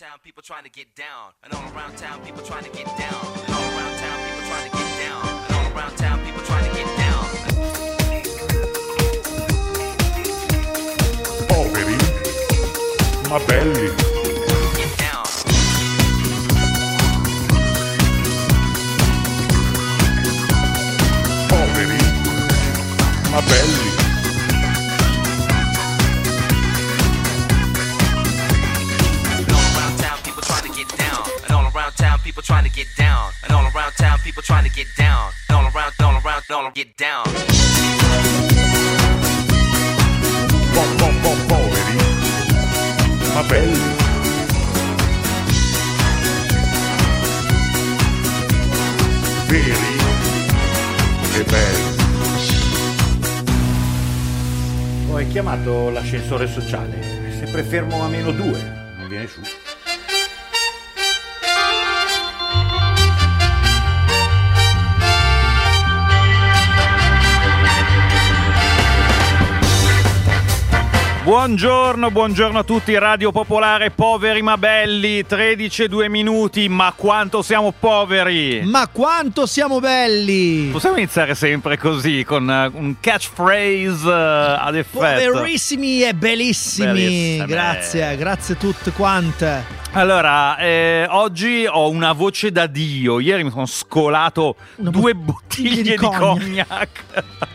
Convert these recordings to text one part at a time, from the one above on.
town, people trying to get down. And all around town, people trying to get down. And all around town, people trying to get down. And all around town, people trying to get down. Oh, belli. Get down. Oh, Poveri ma belli. And trying to get down. All around, all around, all get down. Po, po, po, poveri ma belli. Veri e belli. Ho chiamato l'ascensore sociale, è sempre fermo a meno due, Buongiorno, buongiorno a tutti, Radio Popolare, poveri ma belli, 13 e 2 minuti, ma quanto siamo poveri! Ma quanto siamo belli! Possiamo iniziare sempre così, con eh, un catchphrase eh, ad effetto. Poverissimi e bellissimi! Bellissime. Grazie, grazie tutte quante. Allora, eh, oggi ho una voce da Dio. Ieri mi sono scolato Una due bottiglia bottiglie di di cognac.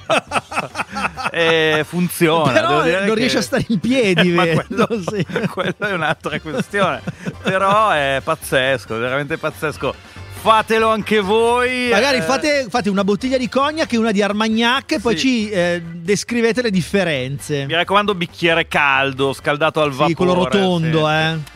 Eh, funziona. Però non che- riesce a stare in piedi, vedo, quello, sì. quello è un'altra questione. Però è pazzesco, veramente pazzesco. Fatelo anche voi. Magari eh, fate, fate una bottiglia di cognac e una di Armagnac e poi Sì. ci eh, descrivete le differenze. Mi raccomando, bicchiere caldo, scaldato al vapore. Sì, quello rotondo, sì, eh.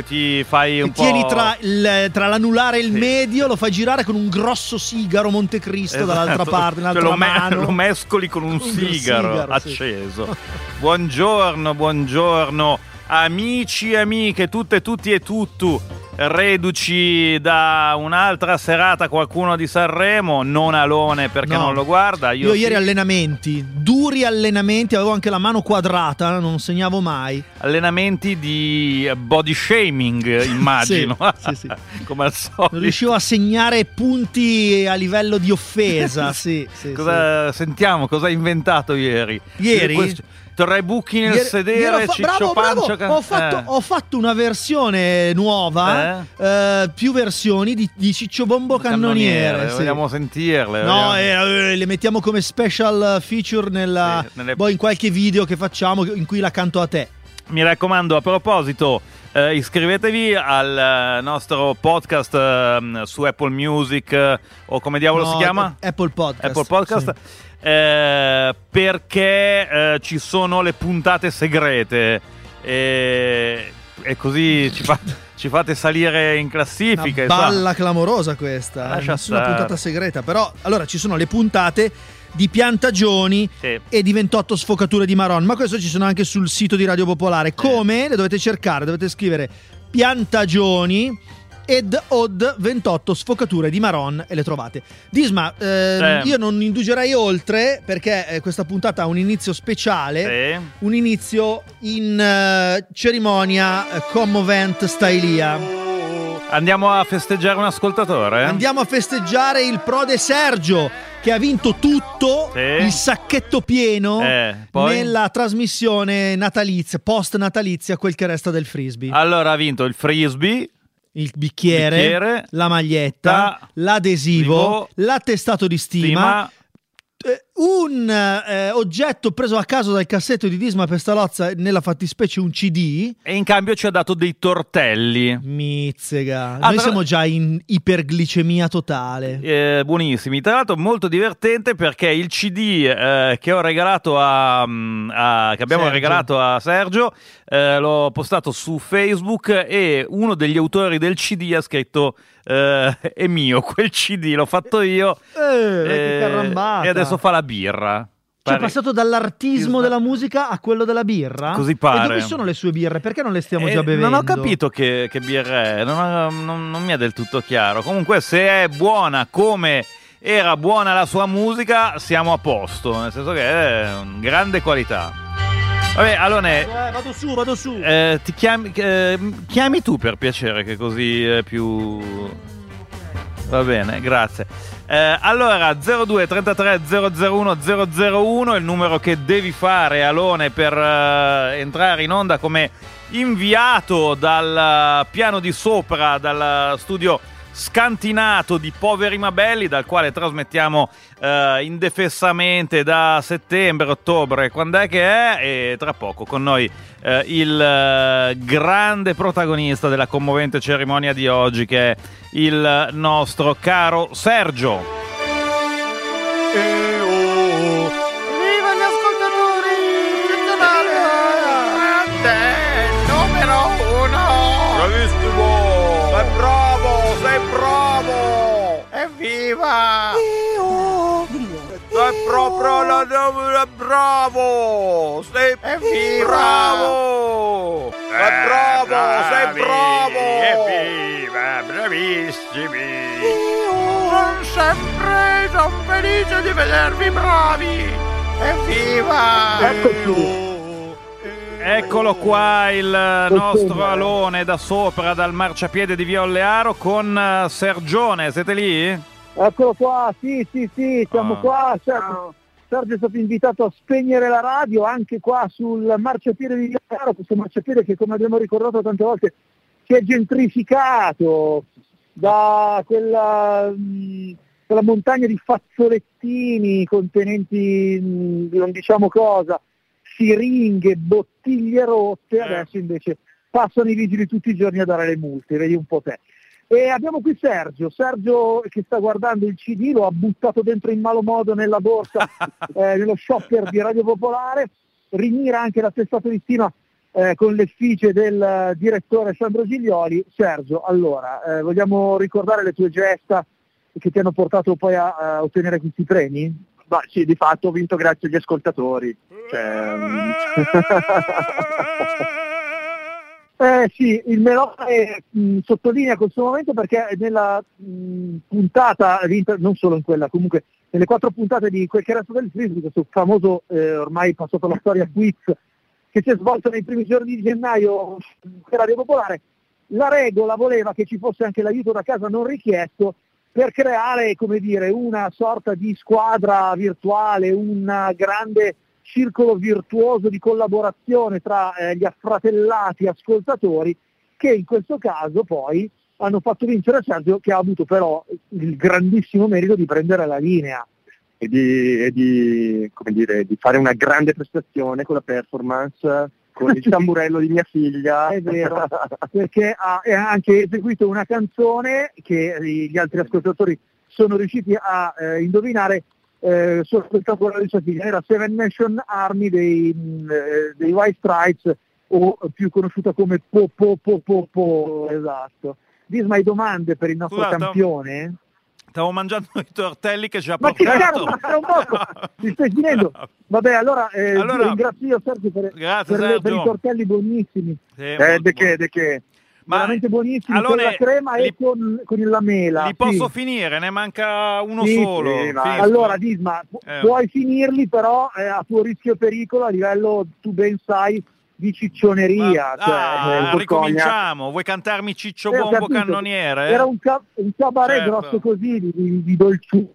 Che ti fai un Che tieni po'. tra, il- tra l'anulare e il Sì. medio, lo fai girare con un grosso sigaro Montecristo Esatto. dall'altra parte, Cioè, lo, me- lo mescoli con un Un sigaro, sigaro, sì. acceso. buongiorno, buongiorno, amici e amiche, tutte, tutti e tutto. Reduci da un'altra serata, qualcuno di Sanremo, non Alone perché No. non lo guarda. Io, Io, sì. ieri allenamenti, duri allenamenti, avevo anche la mano quadrata, non segnavo mai. allenamenti di body shaming, immagino. Sì, sì, Come al solito. Non riuscivo a segnare punti a livello di offesa, sì, sì, Cosa sentiamo? Cosa hai inventato ieri? Ieri? Questi- tre buchi nel Ieri- sedere, ieri fa- Ciccio bravo, bravo, che- ho, fatto, eh. ho fatto una versione nuova, eh, più versioni di, di Ciccio Bombo Cannoniere. sì. Vogliamo sentirle. No, vogliamo- eh, eh, le mettiamo come special feature nella, Sì, nelle- poi in qualche video che facciamo in cui la canto a te. Mi raccomando, a proposito, eh, iscrivetevi al eh, nostro podcast ehm, su Apple Music eh, o come diavolo No, si chiama? Apple Podcast. Apple Podcast. sì. Eh, perché eh, ci sono le puntate segrete e, e così ci, fa- ci fate salire in classifica. Una balla clamorosa questa, eh, Lascia nessuna stare. puntata segreta. Però, allora, ci sono le puntate di Piantagioni Sì. e di 28 sfocature di Maron, ma questo ci sono anche sul sito di Radio Popolare. Come? Le dovete cercare, dovete scrivere Piantagioni ed od 28 sfocature di Maron e le trovate. Disma, ehm, Sì. io non indugerei oltre perché eh, questa puntata ha un inizio speciale, Sì. un inizio in eh, cerimonia eh, commovent stylia. Andiamo a festeggiare un ascoltatore? Andiamo a festeggiare il prode Sergio che ha vinto tutto, Sì. il sacchetto pieno Eh, nella trasmissione natalizia, post natalizia, quel che resta del frisbee. Allora ha vinto il frisbee, il bicchiere, bicchiere, la maglietta, ta- l'adesivo, adesivo, l'attestato di stima, stima, un eh, oggetto preso a caso dal cassetto di Disma Pestalozza, nella fattispecie un CD. e in cambio ci ha dato dei tortelli. Mizzega, Ah, noi tra- siamo già in iperglicemia totale. Eh, buonissimi, tra l'altro molto divertente perché il CD eh, che ho regalato a, mm, a- che abbiamo Sergio. regalato a Sergio eh, l'ho postato su Facebook e uno degli autori del CD ha scritto eh, è mio quel CD, l'ho fatto io Eh, eh, carambata. e adesso fa la birra. Cioè, è passato dall'artismo della musica a quello della birra? Così pare. E dove sono le sue birre? Perché non le stiamo Eh, già bevendo? Non ho capito che, che birra è, non, non- non mi è del tutto chiaro. Comunque, se è buona come era buona la sua musica, siamo a posto, nel senso che è una grande qualità. Vabbè, Alone, Eh, vado su, vado su. eh, ti chiami, eh, chiami tu per piacere, che così è più. Va bene, grazie. Eh, allora, 02 33 001 001 è il numero che devi fare, Alone, per eh, entrare in onda come inviato dal piano di sopra, dal studio scantinato di Poveri ma Belli, dal quale trasmettiamo eh, indefessamente da settembre, ottobre, quando è che è, e tra poco con noi eh, il eh, grande protagonista della commovente cerimonia di oggi, che è il nostro caro Sergio. Numero bravo! Sei Evviva! bravo! Sei bravo! Sei bravo! Evviva! Bravissimi! Sono sempre son felice di vedervi bravi! Evviva! Eccolo qua il nostro alone da sopra dal marciapiede di Via Ollearo con eh, Sergione, siete lì? Eccolo qua, sì, sì, sì, siamo Ah. qua. Sergio, Sergio è stato invitato a spegnere la radio anche qua sul marciapiede di Villaggio, questo marciapiede che come abbiamo ricordato tante volte si è gentrificato da quella, mh, quella montagna di fazzolettini contenenti mh, non diciamo cosa, siringhe, bottiglie rotte, Eh. adesso invece passano i vigili tutti i giorni a dare le multe, vedi un po' te. E abbiamo qui Sergio, Sergio che sta guardando il CD, lo ha buttato dentro in malo modo nella borsa, eh, nello shopper di Radio Popolare, rimira anche la testata di stima eh, con l'effigie del eh, direttore Sandro Giglioli. Sergio, allora, eh, vogliamo ricordare le tue gesta che ti hanno portato poi a, a ottenere questi premi? Ma sì, di fatto ho vinto grazie agli ascoltatori. Cioè, mm, Eh sì, il Melone mh, sottolinea questo momento perché nella mh, puntata, vinta- non solo in quella, comunque nelle quattro puntate di quel che resta del frisbee, questo famoso, eh, ormai passato alla storia quiz, che si è svolto nei primi giorni di gennaio per Radio Popolare, la regola voleva che ci fosse anche l'aiuto da casa non richiesto per creare, come dire, una sorta di squadra virtuale, un grande circolo virtuoso di collaborazione tra eh, gli affratellati ascoltatori che in questo caso poi hanno fatto vincere Sergio che ha avuto però il grandissimo merito di prendere la linea. e di, e di, come dire, di fare una grande prestazione con la performance, con il tamburello di mia figlia. È vero, perché ha, ha anche eseguito una canzone che gli altri ascoltatori sono riusciti a eh, indovinare eh, quella di sua figlia, era Seven Nation Army dei, mh, eh, dei White Stripes o più conosciuta come Po Po Po Po Po, esatto. Disma hai domande per il nostro Scusate, campione? Stavo mangiando i tortelli che ci ha Ma portato. ma un poco, ti stai finendo? Vabbè, allora, eh, Allora- ringrazio io Sergio per, Grazie, per, le- per Sergio. i tortelli buonissimi. Sì, Eh, molto de che, de che? Ma veramente buonissimi allora, con la crema li- e con, con la mela. Li posso sì. finire, ne manca uno Sì, solo. sì. Allora Disma, pu- Eh. puoi finirli però eh, a tuo rischio e pericolo a livello, tu ben sai, di ciccioneria. Ma- cioè, ah, eh, ricominciamo. Vuoi cantarmi Ciccio Eh, Bombo capito. Cannoniere? Era un, ca- un cabaret Certo. grosso così di, di, di dolciù.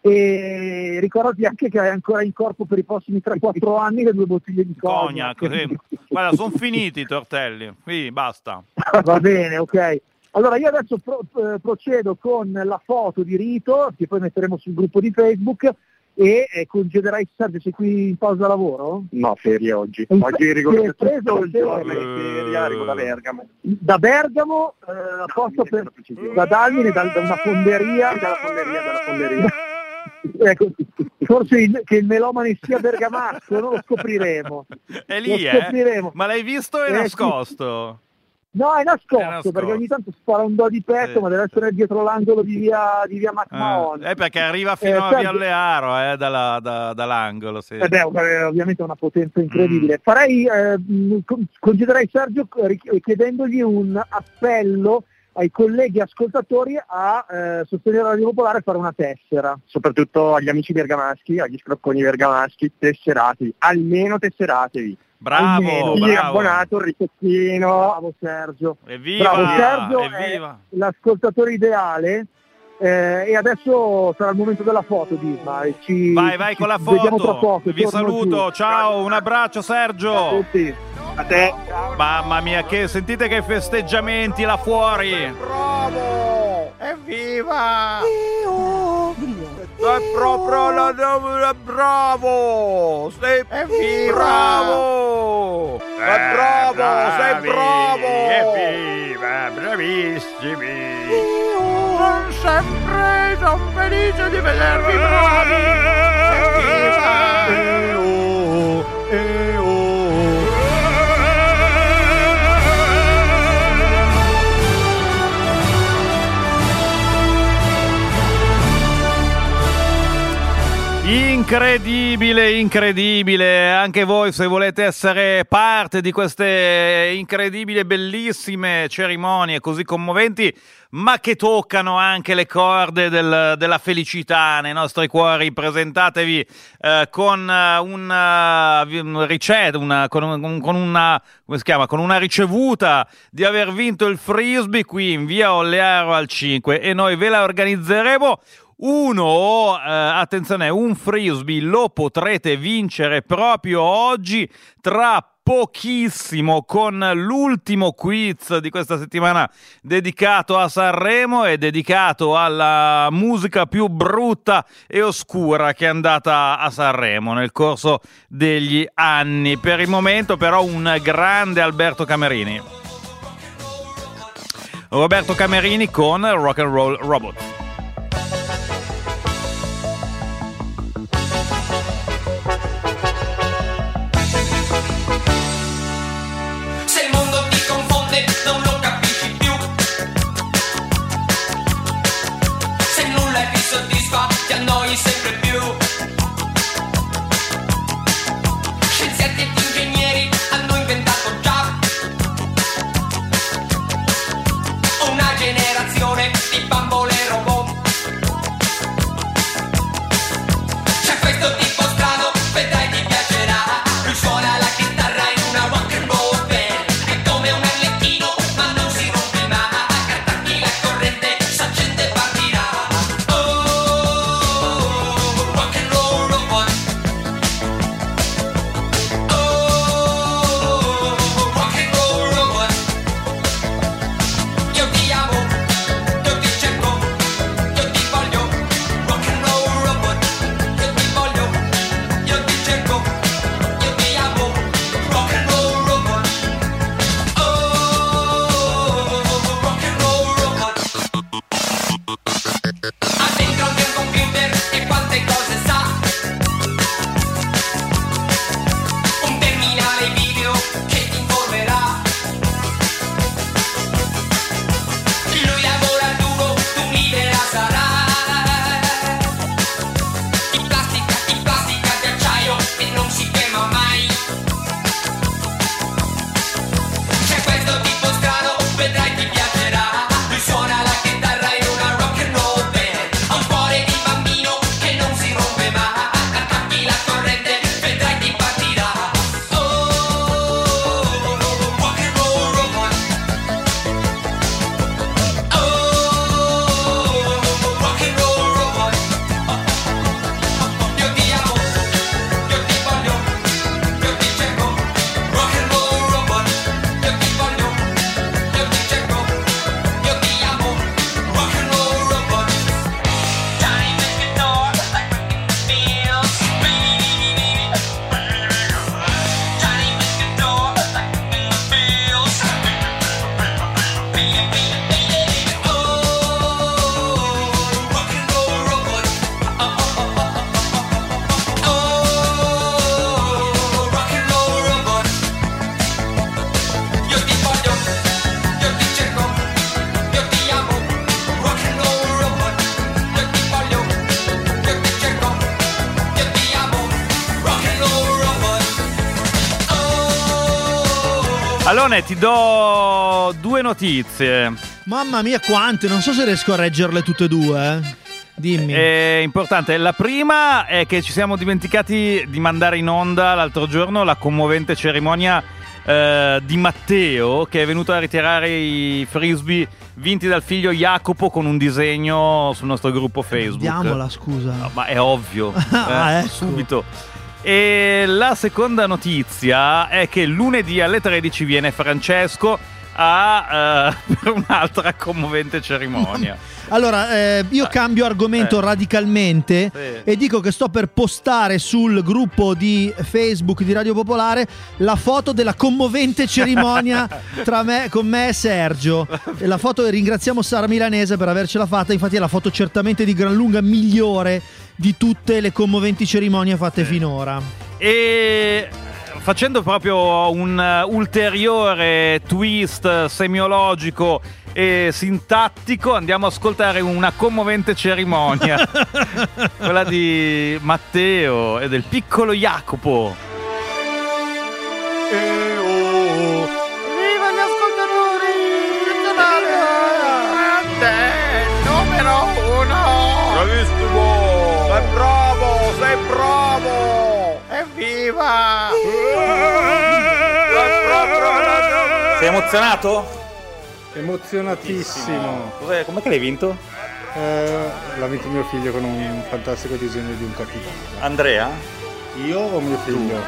E ricordati anche che hai ancora in corpo per i prossimi 3-4 anni le due bottiglie di Cognac, cognac. sì. Guarda, sono finiti i tortelli. Qui, basta. Va bene, ok. Allora io adesso pro- eh, procedo con la foto di Rito, che poi metteremo sul gruppo di Facebook, e eh, concederai Sergio, sei qui in pausa lavoro? No, ferie oggi. Oggi che preso il giorno in ferie, arrivo da Bergamo. Da Bergamo, eh, apposta per, da Dalmine, da, da una fonderia, Dalla fonderia, dalla fonderia. Ecco, forse il- che il melomane sia bergamasco, non lo scopriremo. È lì, lo eh? scopriremo. Ma l'hai visto o è Eh, sì. nascosto? No, è nascosto, È nascosto. perché ogni tanto spara un do di petto, Sì. ma deve essere dietro l'angolo di via, di via Eh, McMahon. eh, perché arriva fino Eh, a Sergio- Via Allearo, eh, dalla- da- dall'angolo. Sì. Eh beh, eh, ovviamente è una potenza incredibile. Mm. Farei, eh, mh, con- concederei Sergio eh, chiedendogli un appello ai colleghi ascoltatori a eh, sostenere la Radio Popolare e fare una tessera. Soprattutto agli amici bergamaschi, agli scrocconi bergamaschi, tesseratevi, almeno tesseratevi. Bravo, almeno. Bravo. abbonato, il ricchettino, bravo Sergio. Evviva, Bravo Sergio, evviva. l'ascoltatore ideale. eh, e adesso sarà il momento della foto, e Ci, Vai, vai con la Vediamo tra foto. poco. Vi saluto. Ciao, un abbraccio Sergio. A te. Mamma mia, che sentite che festeggiamenti là fuori. Bravo! Evviva! Sei proprio la la- bravo! Sei Evviva! bravo! Sei bravo! Sei bravo! Evviva! Bravissimi! Sono sempre sono felice di vedervi bravi! Evviva! Incredibile, incredibile. Anche voi se volete essere parte di queste incredibili bellissime cerimonie così commoventi, ma che toccano anche le corde del- della felicità nei nostri cuori, presentatevi eh, con eh, una un ricetta, una, con, con una, chiama? con una ricevuta di aver vinto il frisbee qui in via Ollearo al 5 e noi ve la organizzeremo. Uno, eh, attenzione, un frisbee lo potrete vincere proprio oggi tra pochissimo con l'ultimo quiz di questa settimana dedicato a Sanremo e dedicato alla musica più brutta e oscura che è andata a Sanremo nel corso degli anni. Per il momento però un grande Alberto Camerini. Roberto Camerini con Rock and Roll Robot. Due notizie. Mamma mia, quante! Non so se riesco a reggerle tutte e due. eh. Dimmi. È importante. La prima è che ci siamo dimenticati di mandare in onda l'altro giorno la commovente cerimonia eh, di Matteo che è venuto a ritirare i frisbee vinti dal figlio Jacopo con un disegno sul nostro gruppo Facebook. Diamola, scusa. No, ma è ovvio, Ah, eh, ecco. subito. E la seconda notizia è che lunedì alle 13 viene Francesco a, eh, per un'altra commovente cerimonia. Allora, eh, io cambio argomento Eh. radicalmente Sì. e dico che sto per postare sul gruppo di Facebook di Radio Popolare la foto della commovente cerimonia tra me, con me e Sergio. E la foto ringraziamo Sara Milanese per avercela fatta, infatti è la foto certamente di gran lunga migliore di tutte le commoventi cerimonie fatte finora. E facendo proprio un eh, ulteriore twist semiologico e sintattico, andiamo ad ascoltare una commovente cerimonia, quella di Matteo e del piccolo Jacopo. Viva emozionato? Emozionatissimo. Cos'è- Com'è che l'hai vinto? Eh, l'ha vinto mio figlio con un fantastico disegno di un capitano. Andrea? Io o mio figlio?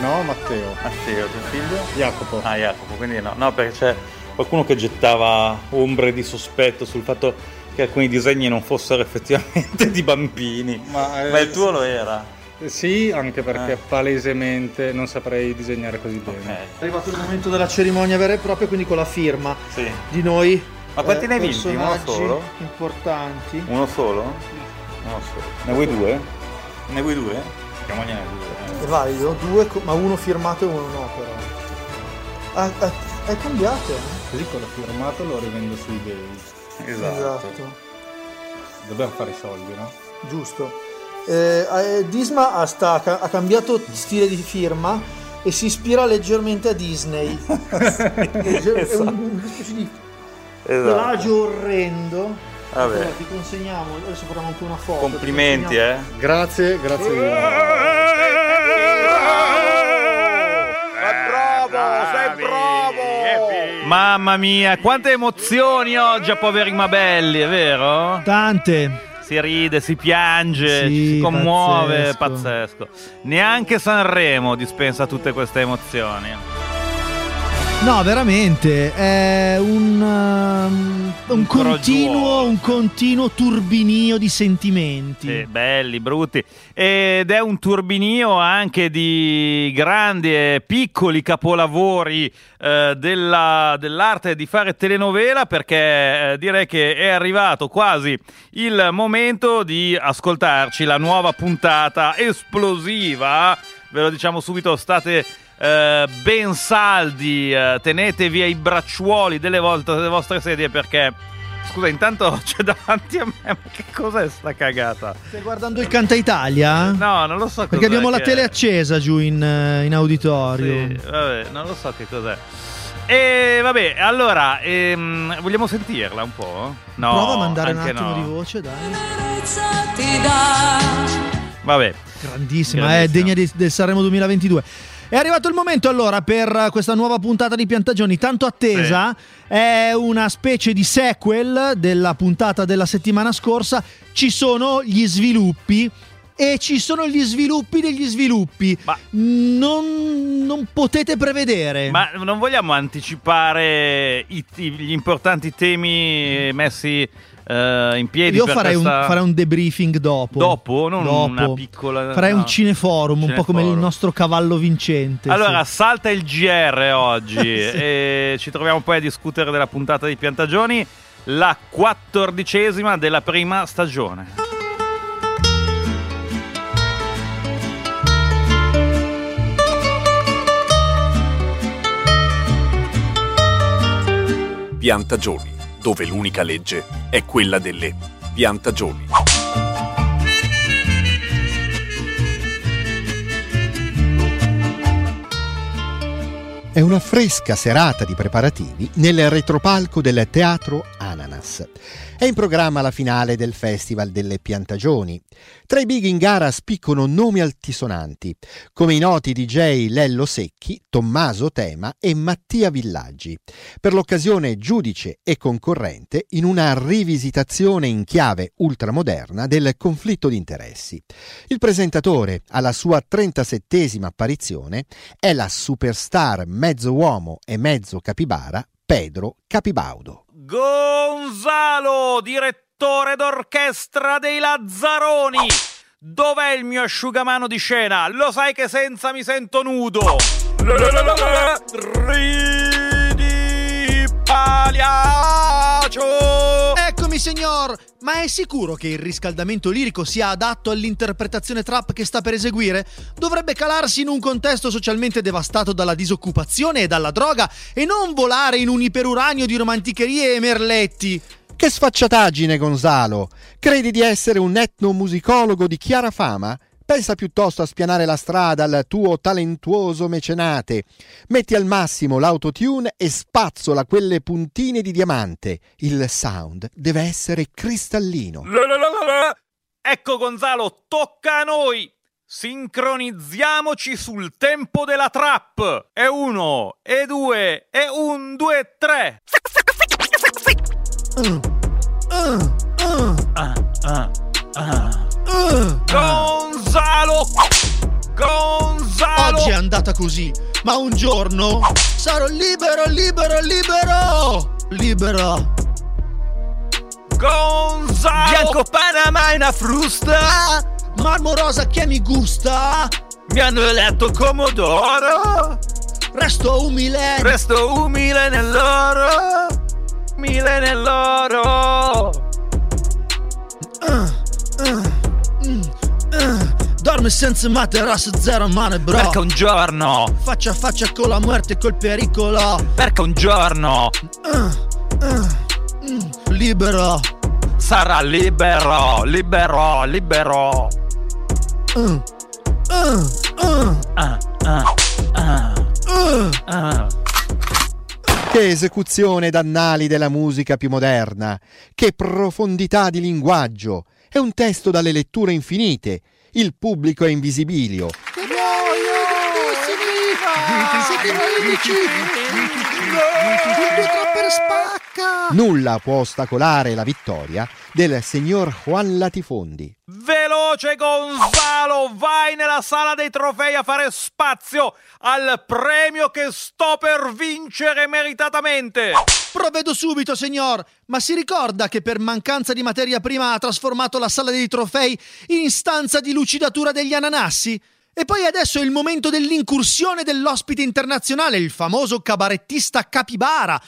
No, Matteo. Matteo, tuo figlio? Jacopo. Ah, Jacopo, quindi no. No, perché c'è qualcuno che gettava ombre di sospetto sul fatto che alcuni disegni non fossero effettivamente di bambini. Ma, eh, Ma il tuo lo era. Sì, anche perché Eh. palesemente non saprei disegnare così bene. Ok, È arrivato il momento della cerimonia vera e propria, quindi con la firma sì. di noi. Ma quanti eh, ne hai vinti? Uno personaggi solo? Importanti. Uno solo? Uno solo. Ne vuoi due? Ne vuoi due? Chiamiamogliene due. È valido? Due, ma uno firmato e uno no, però. Ah, ah, hai cambiato? eh? Così quello firmato lo rivendo su eBay. Esatto. Dobbiamo fare soldi, no? giusto. Eh, eh, Disma ha, sta- ha cambiato stile di firma e si ispira leggermente a Disney. Legger- È esatto. un- una specie di Esatto. plagio orrendo. Vabbè. Allora, ti consegniamo, adesso faremo anche una foto. Complimenti, eh. Grazie, grazie mille. Sei bravo! Sei bravo! Mamma mia, quante emozioni oggi a poveri Mabelli, è vero? Tante. Si ride, si piange, Sì, si commuove, pazzesco. pazzesco. Neanche Sanremo dispensa tutte queste emozioni. No, veramente, è un, um, un continuo, un continuo turbinio di sentimenti. Sì, belli, brutti. Ed è un turbinio anche di grandi e piccoli capolavori eh, della- dell'arte di fare telenovela perché eh, direi che è arrivato quasi il momento di ascoltarci la nuova puntata esplosiva. Ve lo diciamo subito, state eh, ben saldi, eh, tenetevi ai bracciuoli delle, volte- delle vostre sedie perché... Scusa, intanto c'è davanti a me, ma che cos'è sta cagata? Stai guardando il Canta Italia? No, non lo so Perché abbiamo la tele è. accesa giù in, eh, in auditorio. Sì, vabbè, non lo so che cos'è. E vabbè, allora, ehm, vogliamo sentirla un po'? No, Prova a mandare un attimo no. di voce, dai. ti dà Vabbè, Grandissima, è Grandissima. degna di- del Sanremo 2022. È arrivato il momento allora per questa nuova puntata di Piantagioni, tanto attesa, è una specie di sequel della puntata della settimana scorsa, ci sono gli sviluppi e ci sono gli sviluppi degli sviluppi. Ma- Non, non potete prevedere. ma non vogliamo anticipare i- i- gli importanti temi messi eh, in piedi Io per farei, questa- un, farei un debriefing dopo. Dopo? Non Dopo. una piccola... Farei no. un cineforum, un po' come il Cineforum. nostro cavallo vincente. Allora, sì. salta il GR oggi e ci troviamo poi a discutere della puntata di Piantagioni, la quattordicesima della prima stagione. Piantagioni, dove l'unica legge è quella delle piantagioni. È una fresca serata di preparativi nel retropalco del Teatro Ananas. È in programma la finale del Festival delle Piantagioni. Tra i big in gara spiccano nomi altisonanti, come i noti DJ Lello Secchi, Tommaso Tema e Mattia Villaggi. Per l'occasione giudice e concorrente in una rivisitazione in chiave ultramoderna del conflitto di interessi. Il presentatore, alla sua 37esima apparizione, è la superstar mezzo uomo e mezzo capibara Pedro Capibaudo. Gonzalo, direttore d'orchestra dei Lazzaroni. Dov'è il mio asciugamano di scena? Lo sai che senza mi sento nudo. Ridi Pagliaccio. Eccomi, signor! Ma è sicuro che il riscaldamento lirico sia adatto all'interpretazione trap che sta per eseguire? Dovrebbe calarsi in un contesto socialmente devastato dalla disoccupazione e dalla droga e non volare in un iperuranio di romanticherie e merletti. Che sfacciataggine, Gonzalo! Credi di essere un etnomusicologo di chiara fama? Pensa piuttosto a spianare la strada al tuo talentuoso mecenate. Metti al massimo l'autotune e spazzola quelle puntine di diamante. Il sound deve essere cristallino. Ecco Gonzalo, tocca a noi. Sincronizziamoci sul tempo della trap. E uno, e due, e un, due, tre. Ah, ah, ah. Gonzalo! Gonzalo! Oggi è andata così, ma un giorno sarò libero, libero, libero! Libero! Gonzalo! Bianco Panama è una frusta! Marmo rosa che mi gusta! Mi hanno eletto Comodoro! Resto umile! Resto umile nell'oro! Umile nell'oro! Dorme senza materasso, zero mane, bro. Perché un giorno! Faccia a faccia con la muerte e col pericolo. Perché un giorno! Libero. Sarà libero! Libero! Libero! Che esecuzione d'annali della musica più moderna! Che profondità di linguaggio! È un testo dalle letture infinite. Il pubblico è invisibilio. Nulla può ostacolare la vittoria del signor Juan Latifondi. Veloce Gonzalo, vai nella sala dei trofei a fare spazio al premio che sto per vincere meritatamente. Provvedo subito, signor. Ma si ricorda che per mancanza di materia prima ha trasformato la sala dei trofei in stanza di lucidatura degli ananassi? E poi adesso è il momento dell'incursione dell'ospite internazionale, il famoso cabarettista Capibara.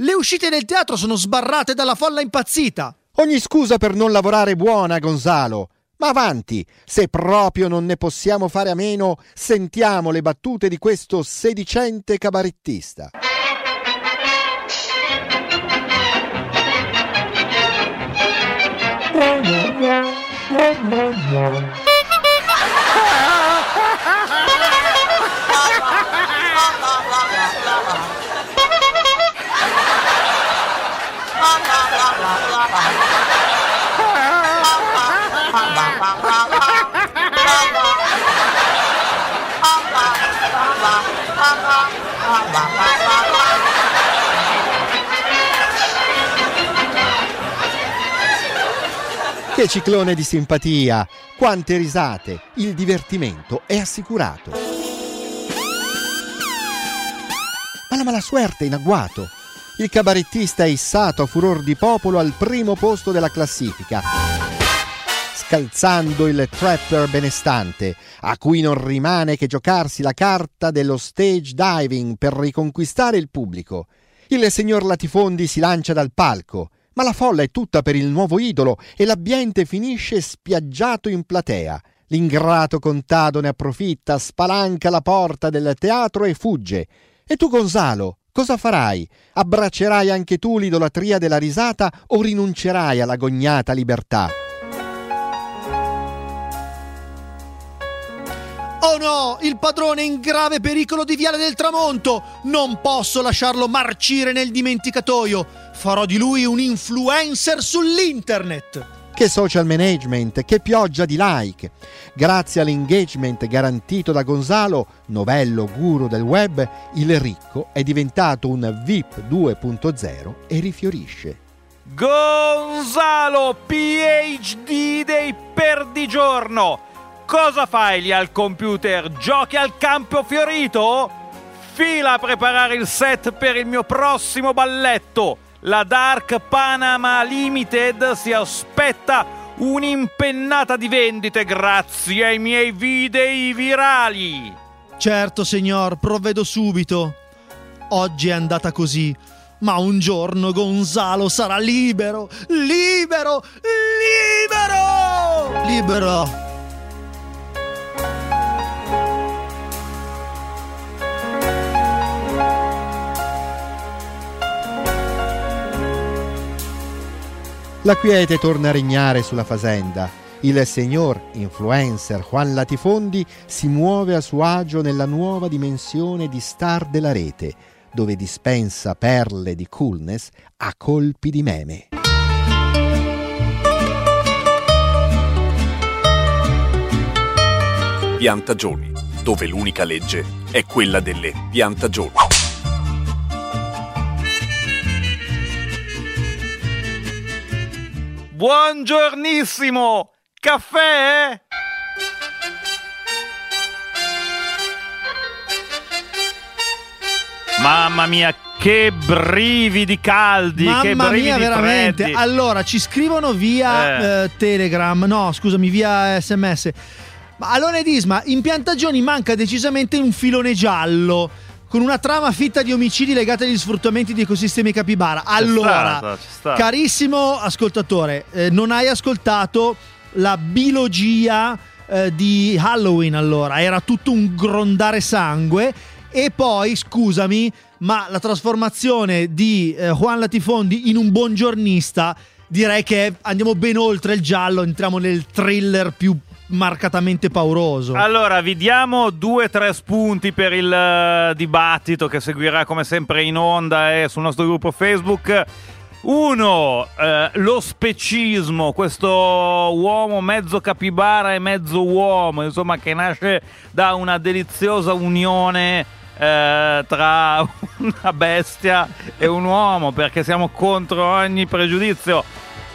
Le uscite del teatro sono sbarrate dalla folla impazzita. Ogni scusa per non lavorare buona, Gonzalo. Ma avanti, se proprio non ne possiamo fare a meno, sentiamo le battute di questo sedicente cabarettista. Che ciclone di simpatia, quante risate, il divertimento è assicurato. Ma la mala suerte è in agguato. Il cabarettista è issato a furor di popolo al primo posto della classifica, scalzando il trapper benestante, a cui non rimane che giocarsi la carta dello stage diving per riconquistare il pubblico. Il signor Latifondi si lancia dal palco, ma la folla è tutta per il nuovo idolo e l'ambiente finisce spiaggiato in platea. L'ingrato contado ne approfitta, spalanca la porta del teatro e fugge. E tu, Gonzalo, cosa farai? Abbraccerai anche tu l'idolatria della risata o rinuncerai alla gognata libertà? Oh no, il padrone è in grave pericolo di Viale del Tramonto. Non posso lasciarlo marcire nel dimenticatoio. Farò di lui un influencer sull'internet. Che social management, che pioggia di like! Grazie all'engagement garantito da Gonzalo, novello guru del web, il ricco è diventato un VIP 2.0 e rifiorisce. Gonzalo, PhD dei perdigiorno. Cosa fai lì al computer? Giochi al campo fiorito? Fila a preparare il set per il mio prossimo balletto. La Dark Panama Limited si aspetta un'impennata di vendite grazie ai miei video virali. Certo, signor, provvedo subito. Oggi è andata così, ma un giorno Gonzalo sarà libero, libero, libero! Libero! La quiete torna a regnare sulla fazenda. Il signor influencer Juan Latifondi si muove a suo agio nella nuova dimensione di star della rete, dove dispensa perle di coolness a colpi di meme. Piantagioni, dove l'unica legge è quella delle piantagioni. Buongiornissimo! Caffè? Mamma mia, che brividi caldi, che Mamma brividi mia, veramente. freddi. Allora, ci scrivono via Eh. eh, Telegram, no, scusami, via SMS. Ma Alone Disma, in piantagioni manca decisamente un filone giallo. Con una trama fitta di omicidi legati agli sfruttamenti di ecosistemi capibara. Allora, c'è stato. carissimo ascoltatore, eh, non hai ascoltato la biologia eh, di Halloween allora, era tutto un grondare sangue e poi, scusami, ma la trasformazione di eh, Juan Latifondi in un buongiornista direi che andiamo ben oltre il giallo, entriamo nel thriller più marcatamente pauroso. Allora, vi diamo due o tre spunti per il eh, dibattito che seguirà come sempre in onda e sul nostro gruppo Facebook. Uno, eh, lo specismo, questo uomo mezzo capibara e mezzo uomo, insomma, che nasce da una deliziosa unione eh, tra una bestia e un uomo, perché siamo contro ogni pregiudizio.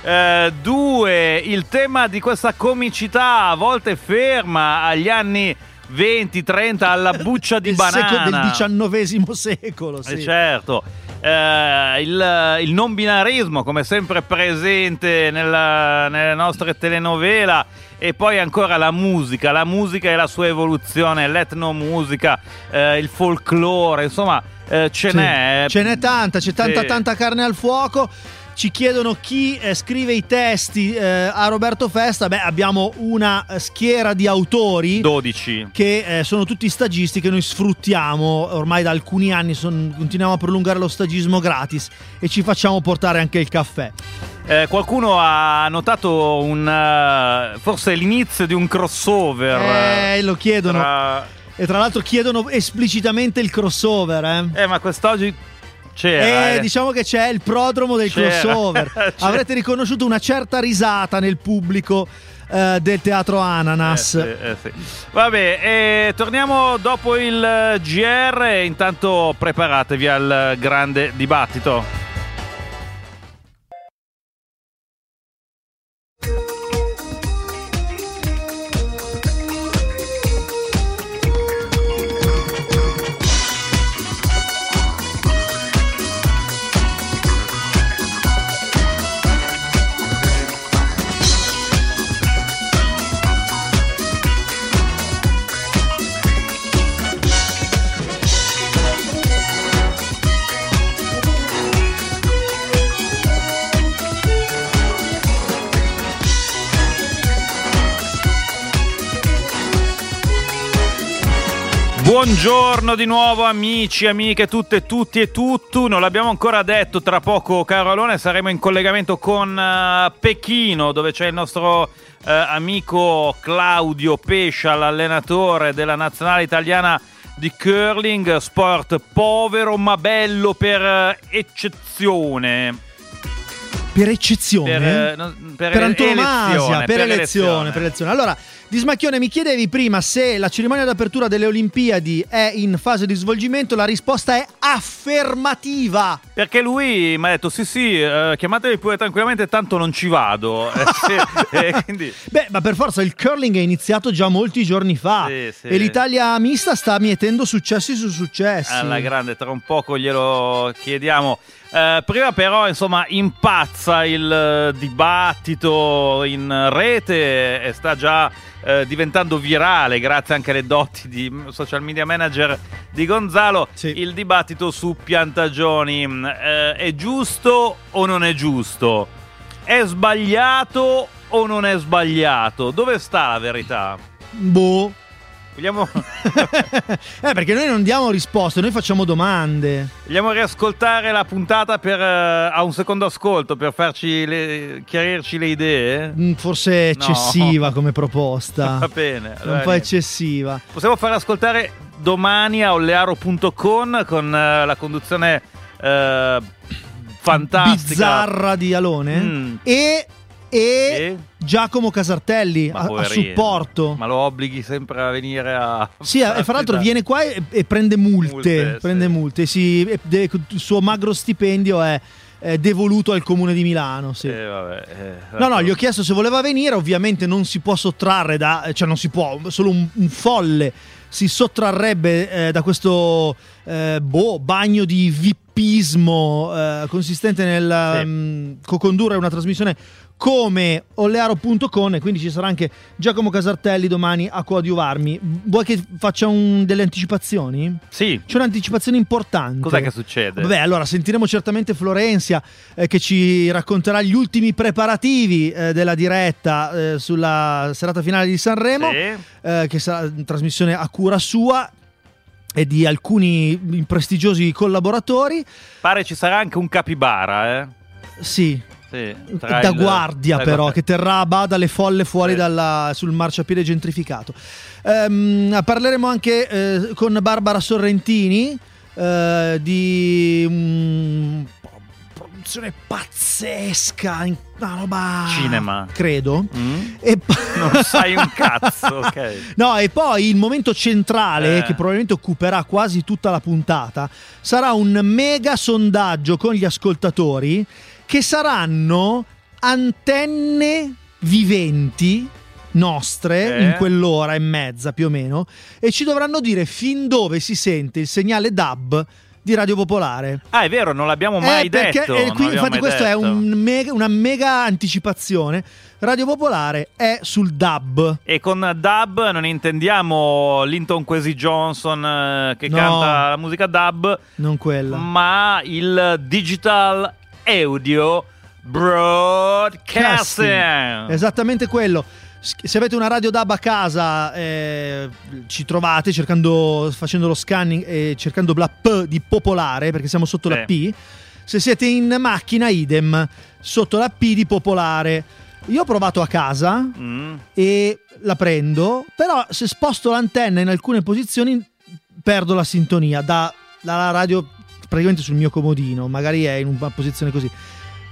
Eh, due, il tema di questa comicità a volte ferma agli anni 20-30 alla buccia di del, banana. seco- del XIX secolo, sì. Eh, certo. Eh, il, il non binarismo come sempre presente nella- nelle nostre telenovela e poi ancora la musica, la musica e la sua evoluzione, l'etnomusica, eh, il folklore, insomma eh, ce Sì. n'è. Ce n'è tanta, c'è tanta Sì. tanta carne al fuoco. Ci chiedono chi eh, scrive i testi eh, a Roberto Festa. Beh, abbiamo una schiera di autori 12. che eh, sono tutti stagisti che noi sfruttiamo ormai da alcuni anni. son- continuiamo a prolungare lo stagismo gratis e ci facciamo portare anche il caffè. Eh, qualcuno ha notato un, eh, forse l'inizio di un crossover. Eh, lo chiedono. tra- E tra l'altro chiedono esplicitamente il crossover. Eh. Eh, ma quest'oggi c'era. Eh, eh. diciamo che c'è il prodromo del C'era. crossover. Avrete riconosciuto una certa risata nel pubblico eh, del teatro Ananas. Eh, sì, eh, sì. Vabbè, eh, torniamo dopo il eh, GR intanto preparatevi al grande dibattito. Buongiorno di nuovo amici, amiche, tutte, tutti e tutto. Non l'abbiamo ancora detto, tra poco Carolone saremo in collegamento con eh, Pechino dove c'è il nostro eh, amico Claudio Pescia, l'allenatore della nazionale italiana di curling, sport povero ma bello per eh, eccezione. Per eccezione? Per, per per antonomasia, elezione, per, elezione. per elezione. Allora, Di Smacchione, mi chiedevi prima se la cerimonia d'apertura delle Olimpiadi è in fase di svolgimento, la risposta è affermativa. Perché lui mi ha detto sì sì, eh, chiamatemi pure tranquillamente, tanto non ci vado. Eh, sì, e quindi... Beh, ma per forza il curling è iniziato già molti giorni fa Sì, sì. e l'Italia mista sta mietendo successi su successi. Alla grande, tra un poco glielo chiediamo. Eh, prima però, insomma, impazza il eh, dibattito in rete e sta già eh, diventando virale grazie anche alle doti di social media manager di Gonzalo. Il dibattito su piantagioni Mm, eh, è giusto o non è giusto? È sbagliato o non è sbagliato? Dove sta la verità? Boh. Vogliamo, Eh, perché noi non diamo risposte, noi facciamo domande. vogliamo riascoltare la puntata per, eh, a un secondo ascolto per farci le- chiarirci le idee? Mm, Forse è No. eccessiva come proposta. Va bene. Allora un po' niente. eccessiva. Possiamo far ascoltare domani a ollearo.com con eh, la conduzione eh, fantastica. Bizzarra di Alone. Mm. E, e? Giacomo Casartelli a, a supporto. Ma lo obblighi sempre a venire a. Sì, e fra l'altro viene qua e, e prende multe. Multe, prende multe. Sì, de- il suo magro stipendio è, devoluto al comune di Milano. Sì. Eh, vabbè, eh, No, no, gli ho chiesto se voleva venire, ovviamente non si può sottrarre da, cioè non si può, solo un, un folle si sottrarrebbe eh, da questo eh, boh, bagno di vippismo eh, consistente nel mm, co-condurre una trasmissione come ollearo.com e quindi ci sarà anche Giacomo Casartelli domani a coadiuvarmi. Vuoi che faccia un- delle anticipazioni? Sì. C'è un'anticipazione importante. Cos'è che succede? Vabbè, allora sentiremo certamente Florenzia eh, che ci racconterà gli ultimi preparativi eh, della diretta eh, sulla serata finale di Sanremo, Sì. eh, che sarà una trasmissione a cura sua e di alcuni prestigiosi collaboratori. Pare ci sarà anche un capibara, eh? Sì. Sì, da il- guardia da però che terrà a bada le folle fuori dalla- sul marciapiede gentrificato Ehm, parleremo anche eh, con Barbara Sorrentini eh, di una produzione pazzesca una roba Cinema. credo Mm? e Non sai un cazzo, ok. No, e poi il momento centrale, Eh. che probabilmente occuperà quasi tutta la puntata, sarà un mega sondaggio con gli ascoltatori che saranno antenne viventi nostre Eh. in quell'ora e mezza più o meno e ci dovranno dire fin dove si sente il segnale DAB di Radio Popolare. Ah, è vero, non l'abbiamo mai Eh, perché- detto. eh, non qui- infatti, mai questo è un mega- una mega anticipazione. Radio Popolare è sul DAB. E con dub non intendiamo Linton Kwesi Johnson eh, che No. canta la musica dub, Non quella. ma il digital audio broadcasting. Esattamente quello. Se avete una radio DAB a casa, eh, ci trovate cercando, facendo lo scanning e cercando la P di popolare, perché siamo sotto la Sì. P. Se siete in macchina, idem, sotto la P di popolare. Io ho provato a casa Mm. e la prendo, però se sposto l'antenna in alcune posizioni perdo la sintonia da- dalla radio praticamente sul mio comodino, magari è in una posizione così.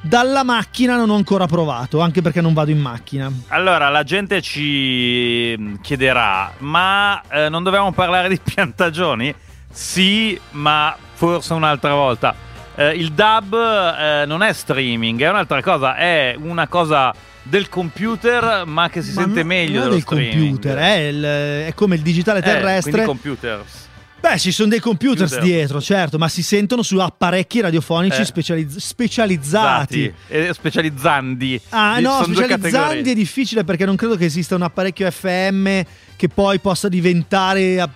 Dalla macchina non ho ancora provato, anche perché non vado in macchina. Allora, la gente ci mm, chiederà, ma eh, non dovevamo parlare di piantagioni? Sì, ma forse un'altra volta. Eh, il DAB eh, non è streaming, è un'altra cosa, è una cosa del computer, ma che si Ma sente no- meglio non è del streaming. computer, è, il- è come il digitale Eh, terrestre. quindi computers. Beh, ci sono dei Computer. dietro, certo, ma si sentono su apparecchi radiofonici Eh. specializz- specializzati. Esatti. E specializzandi. Ah, Di- no, specializzandi è difficile perché non credo che esista un apparecchio FM che poi possa diventare,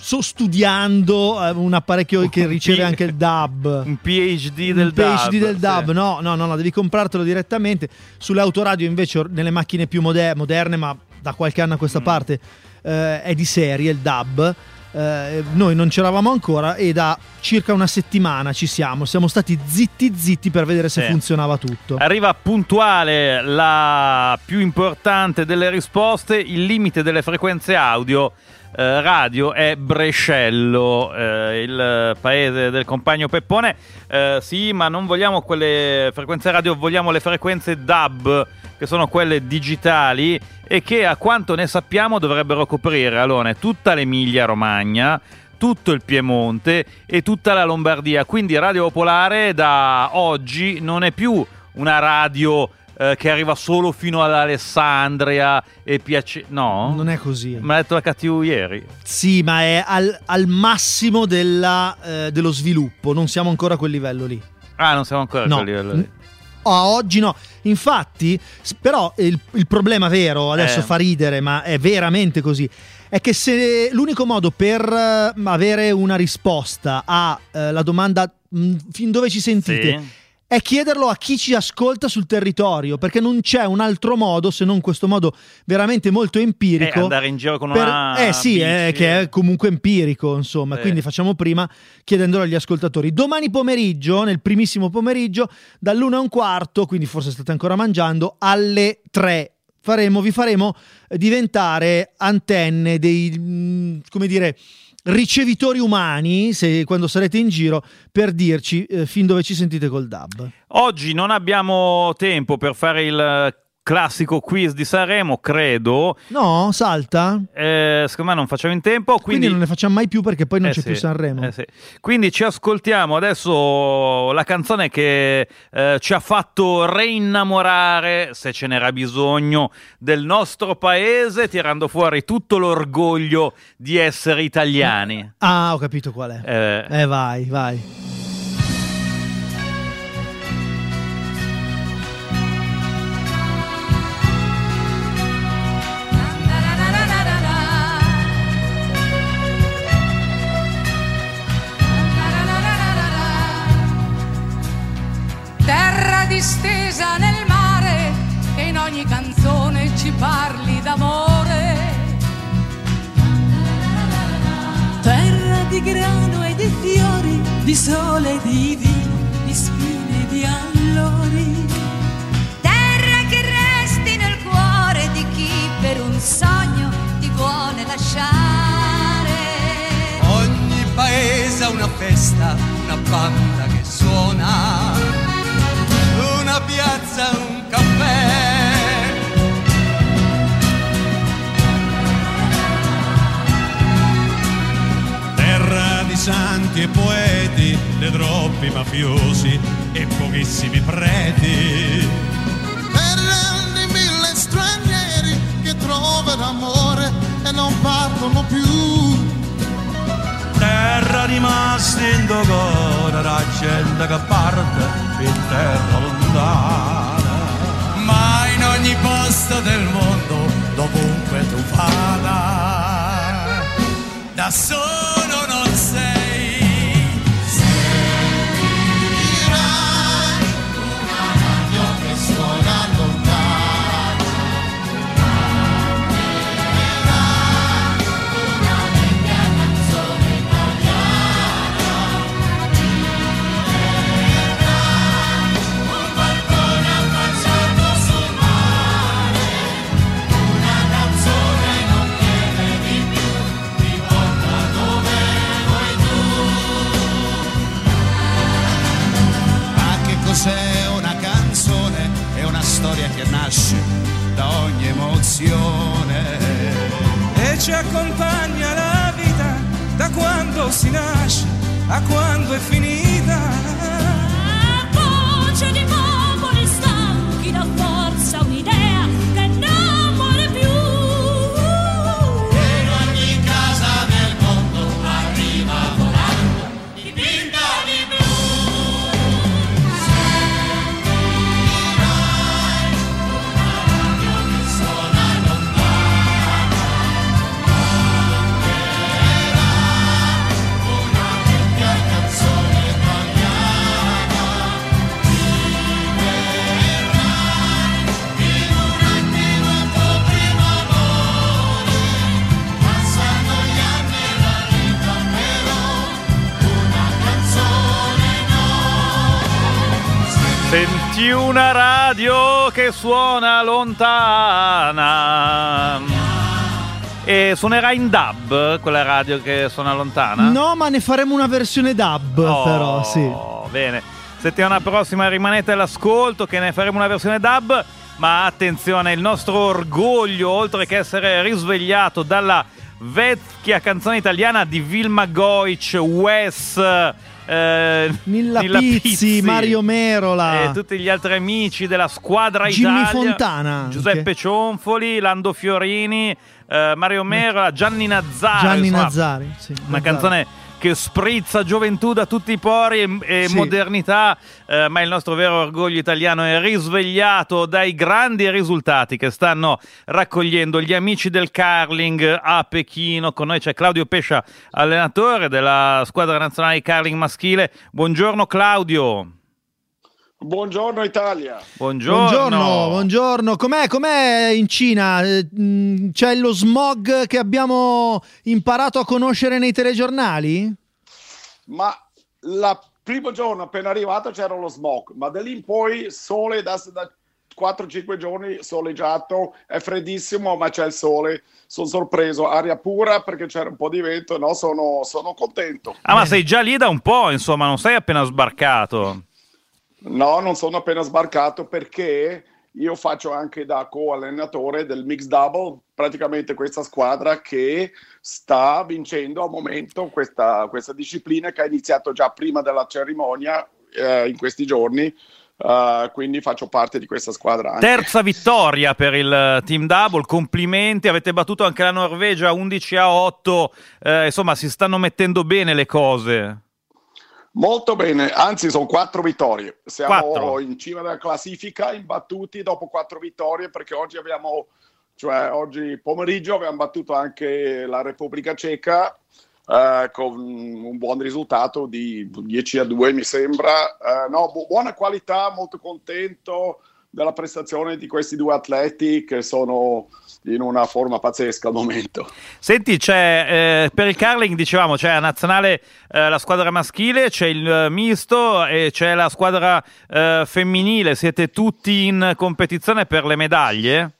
so studiando, eh, un apparecchio che riceve anche il DAB. Un PhD Un del DAB. PhD del DAB, sì. no, no, no, no, devi comprartelo direttamente. Sulle autoradio invece, nelle macchine più moder- moderne, ma da qualche anno a Mm. questa parte, eh, è di serie il DAB. Eh, noi non c'eravamo ancora e da circa una settimana ci siamo. Siamo stati zitti zitti per vedere se Sì. funzionava tutto. Arriva puntuale la più importante delle risposte, il limite delle frequenze audio eh, radio è Brescello, eh, il paese del compagno Peppone. Eh, sì, ma non vogliamo quelle frequenze radio, vogliamo le frequenze DAB, che sono quelle digitali e che a quanto ne sappiamo dovrebbero coprire, Alone, tutta l'Emilia Romagna, tutto il Piemonte e tutta la Lombardia. Quindi Radio Popolare da oggi non è più una radio eh, che arriva solo fino all'Alessandria e piace... No? Non è così. Me l'ha detto la cattivo ieri. Sì, ma è al, al massimo della, eh, dello sviluppo. Non siamo ancora a quel livello lì. Ah, non siamo ancora a No. quel livello lì. A oggi no. Infatti, però il, il problema vero, adesso Eh. fa ridere, ma è veramente così, è che se l'unico modo per eh, avere una risposta alla domanda mh, fin dove ci sentite Sì. È chiederlo a chi ci ascolta sul territorio, perché non c'è un altro modo se non questo modo veramente molto empirico. andare in giro con per- una eh sì, eh, bici. che è comunque empirico, insomma. Sì. Quindi facciamo prima chiedendolo agli ascoltatori. Domani pomeriggio, nel primissimo pomeriggio, dall'una a un quarto, quindi forse state ancora mangiando, alle tre. Faremo, vi faremo eh, diventare antenne dei, mm, come dire, ricevitori umani, se, quando sarete in giro, per dirci eh, fin dove ci sentite col DAB. Oggi non abbiamo tempo per fare il classico quiz di Sanremo, credo. No, salta. Eh, secondo me non facciamo in tempo, Quindi, quindi... non ne facciamo mai più perché poi non Eh c'è sì, più Sanremo. eh sì. Quindi ci ascoltiamo adesso la canzone che eh, ci ha fatto reinnamorare, se ce n'era bisogno, del nostro paese, tirando fuori tutto l'orgoglio di essere italiani. Ah, ho capito qual è. Eh, Eh, vai, vai. Parli d'amore. Terra di grano e di fiori, di sole e di vino, di spine e di allori. Terra che resti nel cuore di chi per un sogno ti vuole lasciare. Ogni paese ha una festa, una banda che suona, una piazza, un caffè. Santi e poeti, dei troppi mafiosi e pochissimi preti. Terra di mille stranieri che trovano amore e non partono più. Terra rimasta in dogona da gente che parte in terra lontana. Ma in ogni posto del mondo, dovunque tu vada, da solo non nasce da ogni emozione. e ci accompagna la vita da quando si nasce a quando è finita. Di una radio che suona lontana. E suonerà in dub quella radio che suona lontana? No, ma ne faremo una versione dub, Oh, però, sì. Bene. Settimana prossima rimanete all'ascolto che ne faremo una versione dub. Ma attenzione, il nostro orgoglio, oltre che essere risvegliato dalla vecchia canzone italiana di Vilma Goic, Wes, eh, Nilla Pizzi, Mario Merola. e tutti gli altri amici della squadra Jimmy Italia, Fontana Giuseppe anche. Cionfoli, Lando Fiorini, eh, Mario Merola, Gianni Nazzari. Gianni insomma, Nazzari. sì, una Nazzari. canzone che sprizza gioventù da tutti i pori e, e Sì. modernità, eh, ma il nostro vero orgoglio italiano è risvegliato dai grandi risultati che stanno raccogliendo gli amici del curling a Pechino. Con noi c'è Claudio Pescia, allenatore della squadra nazionale di curling maschile. Buongiorno Claudio. Buongiorno Italia. Buongiorno. Buongiorno, buongiorno. Com'è, com'è in Cina? Eh, mh, C'è lo smog che abbiamo imparato a conoscere nei telegiornali? Ma il primo giorno appena arrivato c'era lo smog, ma da lì in poi sole da, da 4-5 giorni soleggiato, è freddissimo ma c'è il sole, sono sorpreso, aria pura perché c'era un po' di vento, no, sono, sono contento. Ah, ma sei già lì da un po', insomma, non sei appena sbarcato. No, non sono appena sbarcato perché io faccio anche da co-allenatore del Mix Double, praticamente questa squadra che sta vincendo al momento questa, questa disciplina che ha iniziato già prima della cerimonia eh, in questi giorni. eh, quindi faccio parte di questa squadra anche. Terza vittoria per il team double, complimenti, avete battuto anche la Norvegia 11 a 8, eh, insomma si stanno mettendo bene le cose. Molto bene, anzi sono quattro vittorie. Siamo Quattro. in cima della classifica, imbattuti dopo quattro vittorie perché oggi abbiamo, cioè oggi pomeriggio abbiamo battuto anche la Repubblica Ceca eh, con un buon risultato di 10 a 2 mi sembra. Eh, no, bu- buona qualità, molto contento della prestazione di questi due atleti che sono in una forma pazzesca al momento. Senti, c'è eh, per il curling, dicevamo, c'è la nazionale, eh, la squadra maschile, c'è il eh, misto e c'è la squadra eh, femminile. Siete tutti in competizione per le medaglie?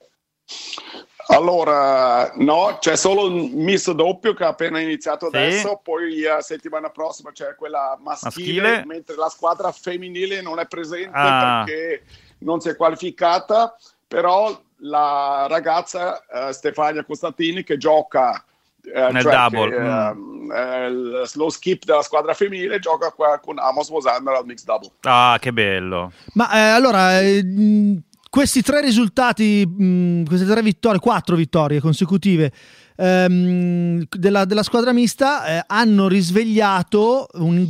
Allora, no, c'è solo un misto doppio che ha appena iniziato Sì. adesso, poi la settimana prossima c'è quella maschile, Maschile. mentre la squadra femminile non è presente Ah. perché non si è qualificata, però la ragazza eh, Stefania Costantini che gioca eh, Nel cioè double, che, mm. eh, il- lo skip della squadra femminile gioca qua con Amos Mosander al mix double. Ah, che bello. Ma eh, allora, eh, mh, questi tre risultati, mh, queste tre vittorie, quattro vittorie consecutive ehm, della, della squadra mista eh, hanno risvegliato un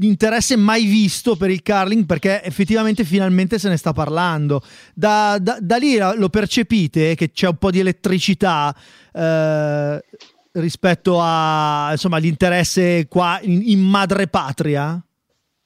interesse mai visto per il curling perché effettivamente finalmente se ne sta parlando. Da, da- da lì lo percepite che c'è un po' di elettricità eh, rispetto a, insomma, all'interesse qua in, in madrepatria?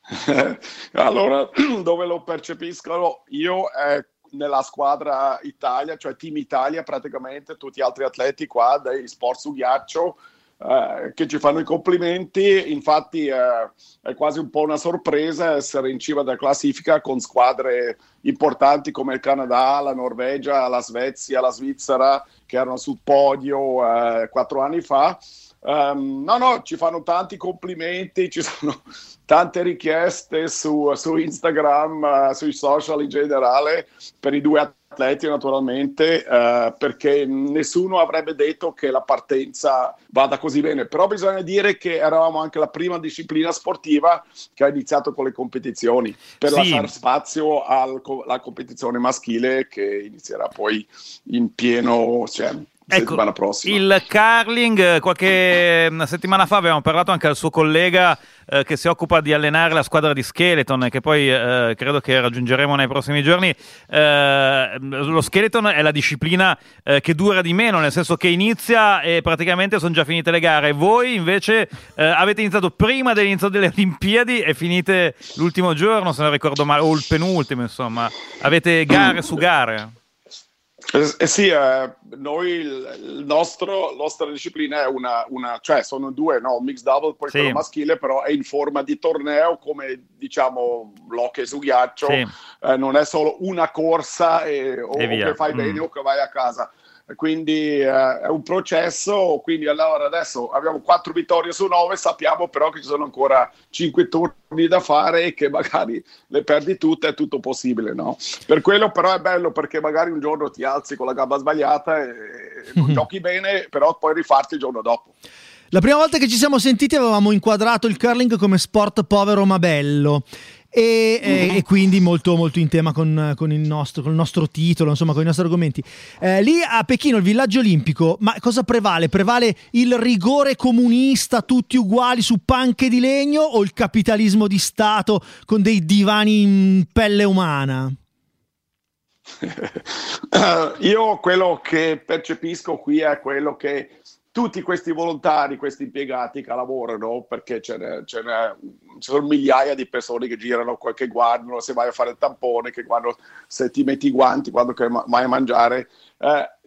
allora, dove lo percepiscono io è nella squadra Italia, cioè Team Italia praticamente, tutti gli altri atleti qua dei sport su ghiaccio eh, che ci fanno i complimenti, infatti eh, è quasi un po' una sorpresa essere in cima della classifica con squadre importanti come il Canada, la Norvegia, la Svezia, la Svizzera che erano sul podio eh, quattro anni fa. Ehm, no, no, ci fanno tanti complimenti, ci sono tante richieste su, su Instagram, eh, sui social in generale per i due atleti naturalmente, eh, perché nessuno avrebbe detto che la partenza vada così bene, però bisogna dire che eravamo anche la prima disciplina sportiva che ha iniziato con le competizioni, per Sì. lasciare spazio alla competizione maschile che inizierà poi in pieno, cioè, settimana prossima. Ecco, Il curling, eh, qualche mm, settimana fa abbiamo parlato anche al suo collega eh, che si occupa di allenare la squadra di Skeleton, che poi eh, credo che raggiungeremo nei prossimi giorni. Eh, lo Skeleton è la disciplina eh, che dura di meno, nel senso che inizia e praticamente sono già finite le gare. Voi invece eh, avete iniziato prima dell'inizio delle Olimpiadi e finite l'ultimo giorno, se non ricordo male, o il penultimo, insomma. Avete gare su gare. Eh, eh sì, eh, noi il, nostro, la nostra disciplina è una, una- cioè sono due, no? Mixed double, poi Sì. quello maschile, però è in forma di torneo come diciamo l'hockey su ghiaccio, Sì. Eh, non è solo una corsa e, o, E o che fai Mm. bene o che vai a casa. E Quindi eh, è un processo, quindi allora adesso abbiamo quattro vittorie su nove, sappiamo però che ci sono ancora cinque turni da fare e che magari le perdi tutte, è tutto possibile, no? Per quello però è bello perché magari un giorno ti alzi con la gamba sbagliata e non giochi bene, però poi rifarti il giorno dopo. La prima volta che ci siamo sentiti avevamo inquadrato il curling come sport povero ma bello. E, e- e quindi molto, molto in tema con, con il nostro, con il nostro titolo, insomma, con i nostri argomenti. Eh, lì a Pechino, il villaggio olimpico, ma cosa prevale? Prevale il rigore comunista, tutti uguali su panche di legno, o il capitalismo di Stato con dei divani in pelle umana? Io quello che percepisco qui è quello che tutti questi volontari, questi impiegati che lavorano, perché ce n'è, ce n'è- ci sono migliaia di persone che girano, che guardano se vai a fare il tampone, che guardano se ti metti i guanti quando vai a mangiare. Eh,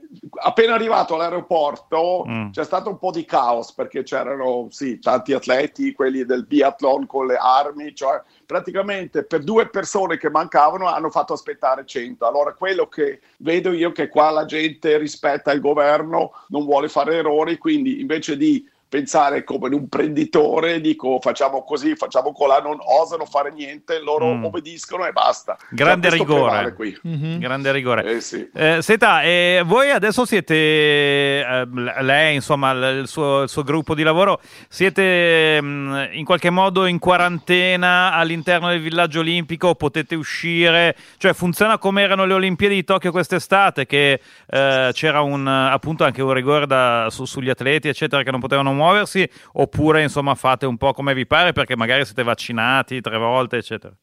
appena arrivato all'aeroporto Mm. c'è stato un po' di caos perché c'erano sì, tanti atleti, quelli del biathlon con le armi, cioè praticamente per due persone che mancavano hanno fatto aspettare 100. Allora quello che vedo io è che qua la gente rispetta il governo, non vuole fare errori, quindi invece di pensare come un prenditore, dico facciamo così, facciamo colà, non osano fare niente, loro Mm. obbediscono e basta. Grande Cioè, rigore. qui. Grande rigore. Eh, sì. Eh, senta, eh, voi adesso siete, eh, lei, insomma, l- il suo, il suo gruppo di lavoro, siete mh, in qualche modo in quarantena all'interno del villaggio olimpico? Potete uscire? Cioè, funziona come erano le Olimpiadi di Tokyo quest'estate, che eh, c'era un, appunto anche un rigore da- su- sugli atleti, eccetera, che non potevano muoversi? Oppure, insomma, fate un po' come vi pare perché magari siete vaccinati tre volte, eccetera?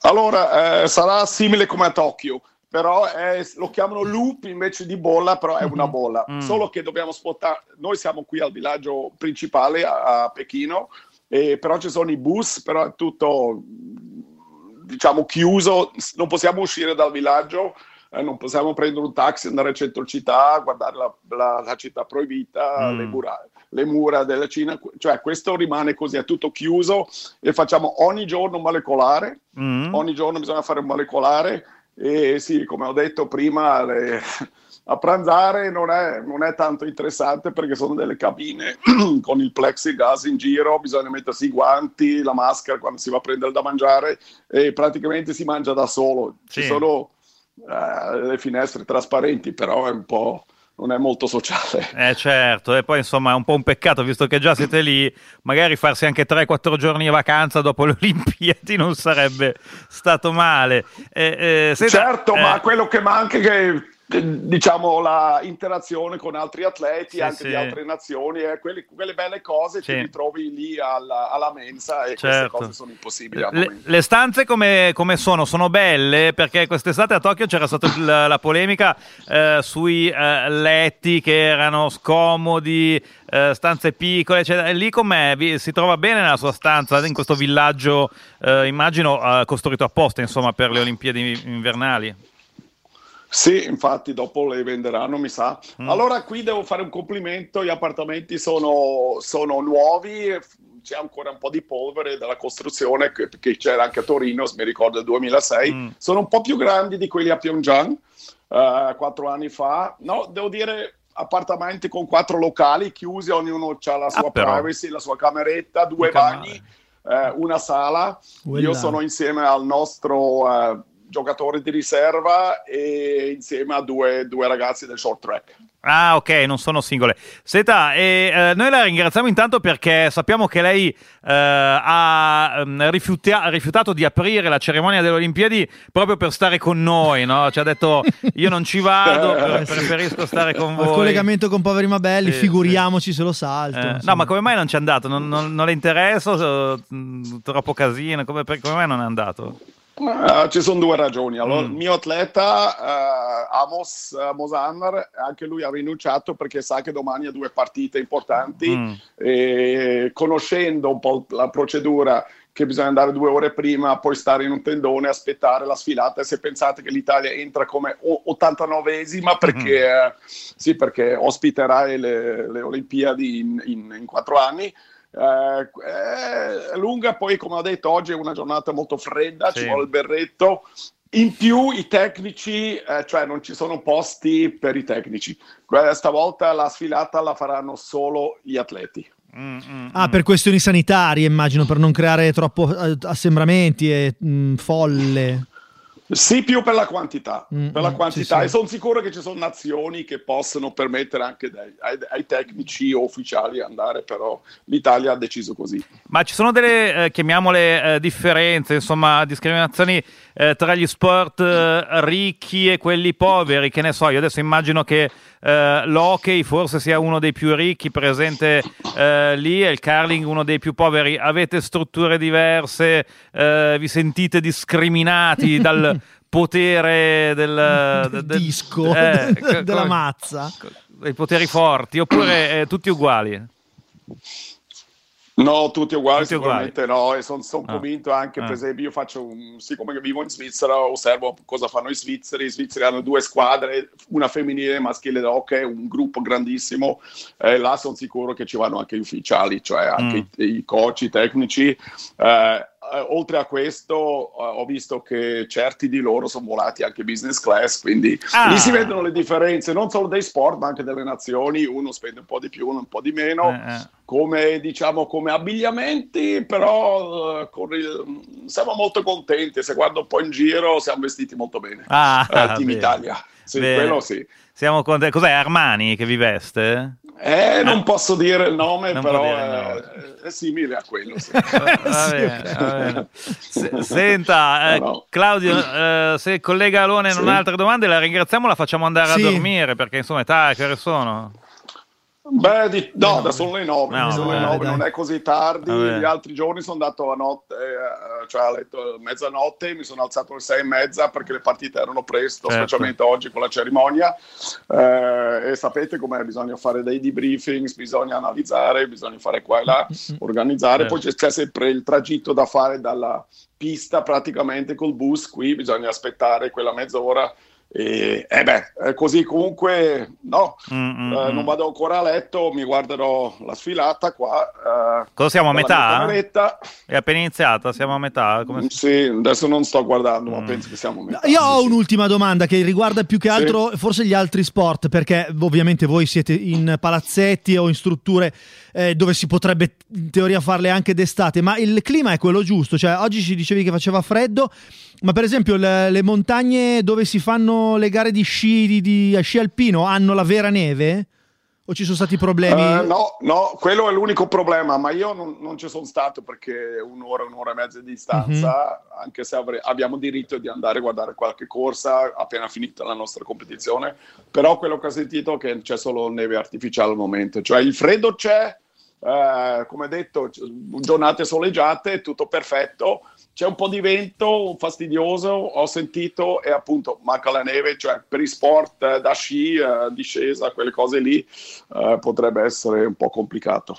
Allora, eh, sarà simile come a Tokyo, però è- lo chiamano loop invece di bolla, però è una bolla. Mm. Solo che dobbiamo spostare, noi siamo qui al villaggio principale a, a Pechino, e però ci sono i bus, però è tutto, diciamo, chiuso, non possiamo uscire dal villaggio, eh, non possiamo prendere un taxi, andare al centro città, guardare la, la- la città proibita, Mm. le, mura- le mura della Cina, cioè questo rimane così, è tutto chiuso e facciamo ogni giorno un molecolare, Mm. ogni giorno bisogna fare un molecolare e sì, come ho detto prima, le- a pranzare non è, non è tanto interessante perché sono delle cabine con il plexiglass in giro, bisogna mettersi i guanti, la maschera quando si va a prendere da mangiare e praticamente si mangia da solo. Ci Sì. sono eh, le finestre trasparenti, però è un po', non è molto sociale. Eh certo, e poi insomma è un po' un peccato visto che già siete lì, magari farsi anche 3-4 giorni di vacanza dopo le Olimpiadi non sarebbe stato male. Eh, eh, senta, certo, eh, ma quello che manca è che eh, diciamo la interazione con altri atleti Sì, anche sì. di altre nazioni e quelle, quelle belle cose Sì. ti ritrovi lì alla, alla mensa e queste Certo. cose sono impossibili Le, le stanze come, come sono? Sono belle perché quest'estate a Tokyo c'era stata la, la polemica eh, sui eh, letti che erano scomodi, eh, stanze piccole, eccetera. E lì com'è? Vi- Si trova bene nella sua stanza, in questo villaggio, eh, immagino, eh, costruito apposta insomma, per le Olimpiadi invernali? Sì, infatti dopo le venderanno, mi sa. Mm. Allora qui devo fare un complimento, gli appartamenti sono, sono nuovi, c'è ancora un po' di polvere dalla costruzione che, che c'era anche a Torino, se mi ricordo del 2006. Mm. Sono un po' più grandi di quelli a Pyongyang, eh, quattro anni fa. No, devo dire appartamenti con quattro locali chiusi, ognuno ha la sua Ah, privacy, la sua cameretta, due bagni, eh, una sala. Quella- Io sono insieme al nostro eh, giocatore di riserva e insieme a due, due ragazzi del short track. Ah, ok, non sono singole. Senta, e, eh, noi la ringraziamo intanto perché sappiamo che lei eh, ha ehm, rifiuta- rifiutato di aprire la cerimonia delle Olimpiadi proprio per stare con noi, no? Ci ha detto io non ci vado, pre- sì. preferisco stare con voi. collegamento con Poveri ma Belli, Sì, figuriamoci se lo salto. Eh, no, ma come mai non ci è andato? Non, non- non le interessa? Mh, Troppo casino? Come, per- come mai non è andato? Eh, ci sono due ragioni. Allora, Mm. il mio atleta eh, Amos eh, Mosannar, anche lui ha rinunciato perché sa che domani ha due partite importanti Mm. e conoscendo un po' la procedura che bisogna andare due ore prima, poi stare in un tendone, aspettare la sfilata. E se pensate che l'Italia entra come o- 89esima, perché, eh, sì, perché ospiterà le, le Olimpiadi in, in- in quattro anni. Eh, è lunga, poi come ho detto oggi è una giornata molto fredda, Sì. ci vuole il berretto. In più i tecnici, eh, cioè non ci sono posti per i tecnici. Questa volta la sfilata la faranno solo gli atleti. Ah, per questioni sanitarie, immagino, per non creare troppo eh, assembramenti e mh, folle. Sì, più per la quantità, Mm, per la mm, quantità. sì, sì. e sono sicuro che ci sono nazioni che possono permettere anche dai- ai, ai tecnici ufficiali andare, però l'Italia ha deciso così. Ma ci sono delle, eh, chiamiamole, eh, differenze, insomma, discriminazioni eh, tra gli sport eh, ricchi e quelli poveri? Che ne so, io adesso immagino che eh, l'hockey forse sia uno dei più ricchi presente eh, lì e il curling uno dei più poveri. Avete strutture diverse? Eh, vi sentite discriminati dal potere del, Del del- disco, eh, della come- mazza. dei poteri forti oppure eh, tutti uguali? No, tutti uguali, Tutti uguali. sicuramente no, e sono Ah. convinto anche, Ah. per esempio, io faccio, un, siccome vivo in Svizzera, osservo cosa fanno i svizzeri, i svizzeri hanno due squadre, una femminile e maschile d'hockey, un gruppo grandissimo, e là sono sicuro che ci vanno anche gli ufficiali, cioè anche Mm. i, i coach, i tecnici. Eh, eh, oltre a questo, eh, ho visto che certi di loro sono volati anche business class, quindi Ah. lì si vedono le differenze non solo dei sport, ma anche delle nazioni. Uno spende un po' di più, uno un po' di meno Eh, eh. come diciamo come abbigliamenti, però eh, con il- siamo molto contenti. Se guardo un po' in giro, siamo vestiti molto bene. Ah, Eh, Team bene. Italia, sì, Bene. quello sì. Siamo contenti. Cos'è Armani che vi veste? Eh, non posso dire il nome, Non però dire eh, è simile a quello. sì. Va bene, va bene. Se- senta, eh, No, no. Claudio, eh, se il collega Alone non Sì. ha altre domande, la ringraziamo, la facciamo andare Sì. a dormire perché insomma, età, che ore sono? Beh, di- no, da sono le 9, No, sono le vabbè, 9, dai. non è così tardi. Vabbè. Gli altri giorni sono andato a notte, eh, cioè a letto a mezzanotte, mi sono alzato alle 6 e mezza perché le partite erano presto, Certo. specialmente oggi con la cerimonia. Eh, e sapete com'è, bisogna fare dei debriefings, bisogna analizzare, bisogna fare qua e là, organizzare. Certo. Poi c'è sempre il tragitto da fare dalla pista praticamente col bus qui, bisogna aspettare quella mezz'ora. E eh beh, eh, così comunque no, Mm, mm, eh, mm. non vado ancora a letto, mi guarderò la sfilata qua. eh, Cosa siamo a metà? cameretta. È appena iniziata, siamo a metà. Come... Sì, adesso non sto guardando, Mm. ma penso che siamo a metà. Io ho un'ultima domanda che riguarda più che altro forse gli altri sport, perché ovviamente voi siete in palazzetti o in strutture eh, dove si potrebbe in teoria farle anche d'estate, ma il clima è quello giusto, cioè oggi ci dicevi che faceva freddo, ma per esempio le, le montagne dove si fanno le gare di sci, di, di- sci alpino hanno la vera neve? O ci sono stati problemi? Eh, no, no, quello è l'unico problema, ma io non, non ci sono stato perché un'ora, un'ora e mezza di distanza, Mhm. anche se avre- abbiamo diritto di andare a guardare qualche corsa appena finita la nostra competizione, però quello che ho sentito è che c'è solo neve artificiale al momento, cioè il freddo c'è, eh, come detto, giornate soleggiate, tutto perfetto, c'è un po' di vento fastidioso, ho sentito, e appunto manca la neve, cioè per i sport eh, da sci, eh, discesa, quelle cose lì, eh, potrebbe essere un po' complicato.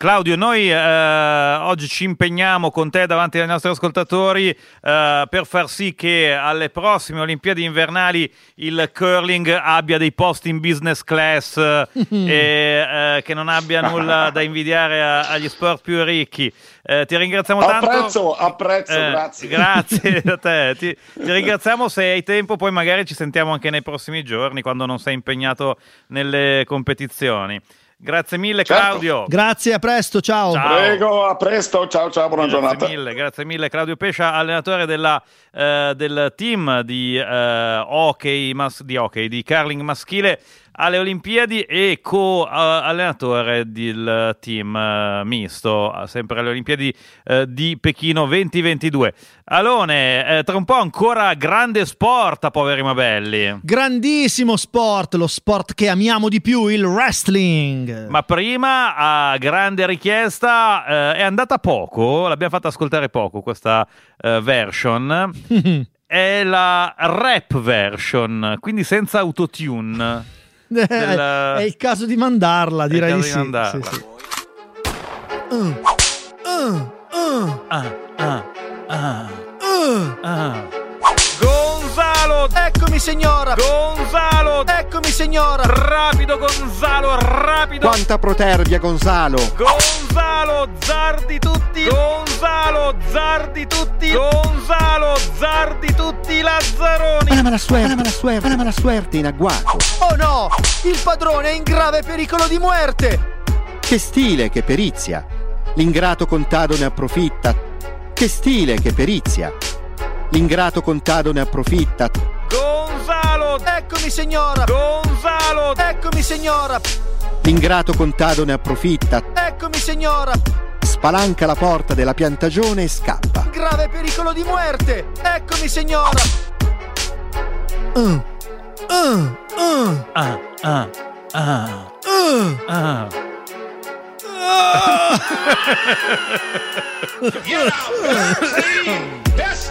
Claudio, noi eh, oggi ci impegniamo con te davanti ai nostri ascoltatori eh, per far sì che alle prossime Olimpiadi invernali il curling abbia dei posti in business class eh, e eh, che non abbia nulla da invidiare a- agli sport più ricchi. Eh, ti ringraziamo tanto. Apprezzo, apprezzo, Eh, grazie. Grazie a te. Ti, ti ringraziamo se hai tempo, poi magari ci sentiamo anche nei prossimi giorni quando non sei impegnato nelle competizioni. Grazie mille Certo. Claudio. Grazie, a presto, ciao. Ciao. Prego, a presto, ciao ciao, buona Grazie giornata. mille, grazie mille Claudio Pescia, allenatore della, eh, del team di, eh, hockey mas- di hockey, di curling maschile alle Olimpiadi e co-allenatore del team eh, misto, sempre alle Olimpiadi eh, di Pechino 2022. Alone, eh, tra un po' ancora grande sport a Poveri Mabelli. Grandissimo sport, lo sport che amiamo di più, il wrestling. Ma prima, a grande richiesta, è andata poco, l'abbiamo fatta ascoltare poco questa version. È la rap version, quindi senza autotune. Del... Eh, è il caso di mandarla, direi di, sì. Mandarla. sì, sì. Uh, uh, uh. Ah, ah, ah. Uh. Ah. Gonzalo, eccomi signora. Gonzalo, eccomi signora. Rapido Gonzalo, rapido. Quanta protervia Gonzalo. Gonzalo, zardi tutti. Gonzalo, zardi tutti. Gonzalo, zardi tutti Lazzaroni. Panama la suerte, Panama la suerte, Panama la suerte in agguato. Oh no, il padrone è in grave pericolo di muerte. Che stile, che perizia. L'ingrato contado ne approfitta. Che stile, che perizia. L'ingrato contado ne approfitta. Gonzalo, eccomi signora. Gonzalo, eccomi signora. L'ingrato contado ne approfitta. Eccomi signora. Spalanca la porta della piantagione e scappa. Grave pericolo di morte. Eccomi signora. Uh, uh, uh. Ah, ah, ah. Uh. Ah. Get out! That's